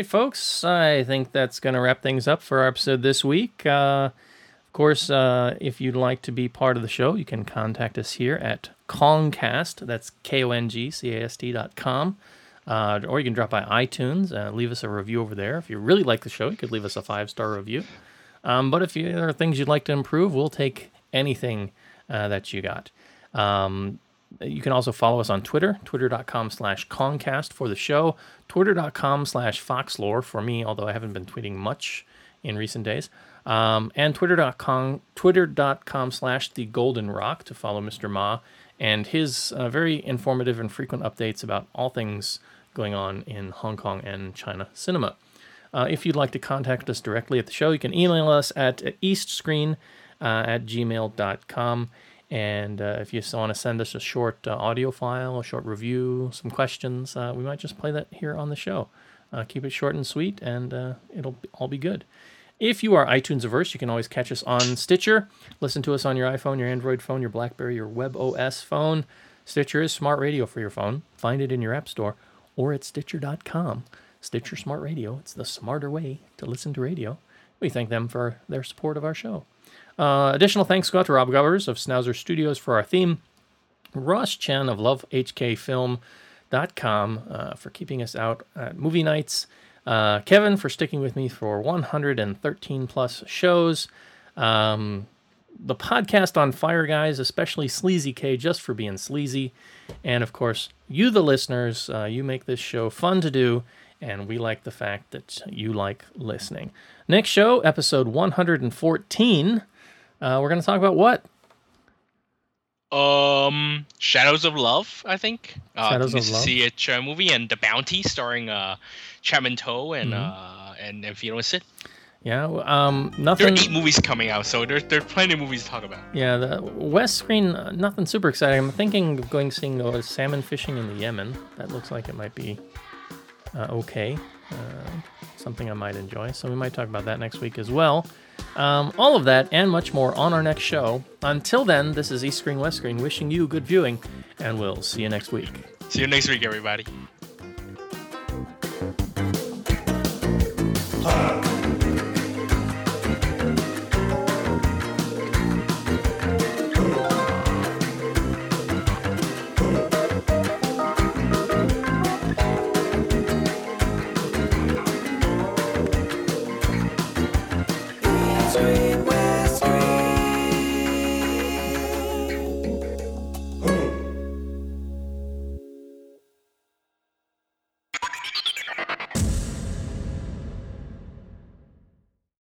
Right, folks. I think that's going to wrap things up for our episode this week. Uh, of course, uh, if you'd like to be part of the show, you can contact us here at Kongcast. That's K O N G C A S T dot com. Uh, or you can drop by iTunes, uh, leave us a review over there. If you really like the show, you could leave us a five star review. Um, but if you, there are things you'd like to improve, we'll take anything uh, that you got. Um, you can also follow us on Twitter, twitter.com slash Kongcast for the show, twitter.com slash Foxlore for me, although I haven't been tweeting much in recent days, um, and twitter.com, twitter.com slash The Golden Rock to follow Mr. Ma and his uh, very informative and frequent updates about all things going on in Hong Kong and China cinema. Uh, if you'd like to contact us directly at the show, you can email us at eastscreen uh, at gmail.com. And uh, if you want to send us a short uh, audio file, a short review, some questions, uh, we might just play that here on the show. Uh, keep it short and sweet, and uh, it'll all be good. If you are iTunes averse, you can always catch us on Stitcher. Listen to us on your iPhone, your Android phone, your Blackberry, your WebOS phone. Stitcher is smart radio for your phone. Find it in your app store or at Stitcher.com. Stitcher Smart Radio. It's the smarter way to listen to radio. We thank them for their support of our show. Uh, additional thanks go out to Rob Govers of Snauzer Studios for our theme, Ross Chen of LoveHKFilm.com uh, for keeping us out at movie nights, uh, Kevin for sticking with me for 113 plus shows, um, the podcast on Fire Guys, especially Sleazy K, just for being sleazy, and of course, you, the listeners, uh, you make this show fun to do, and we like the fact that you like listening. Next show, episode 114. Uh, we're going to talk about what? Um, Shadows of Love, I think. Uh, Shadows of Love. See a movie and The Bounty, starring uh, Chapman To and Mm-hmm. uh and and Fiona Sit. Yeah, um, There are eight movies coming out, so there's there's plenty of movies to talk about. Yeah, the West Screen, uh, nothing super exciting. I'm thinking of going seeing uh, salmon fishing in the Yemen. That looks like it might be uh, okay. Uh, something I might enjoy. So we might talk about that next week as well. Um, all of that and much more on our next show. Until then, this is East Screen West Screen wishing you good viewing, and we'll see you next week. See you next week, everybody. Hot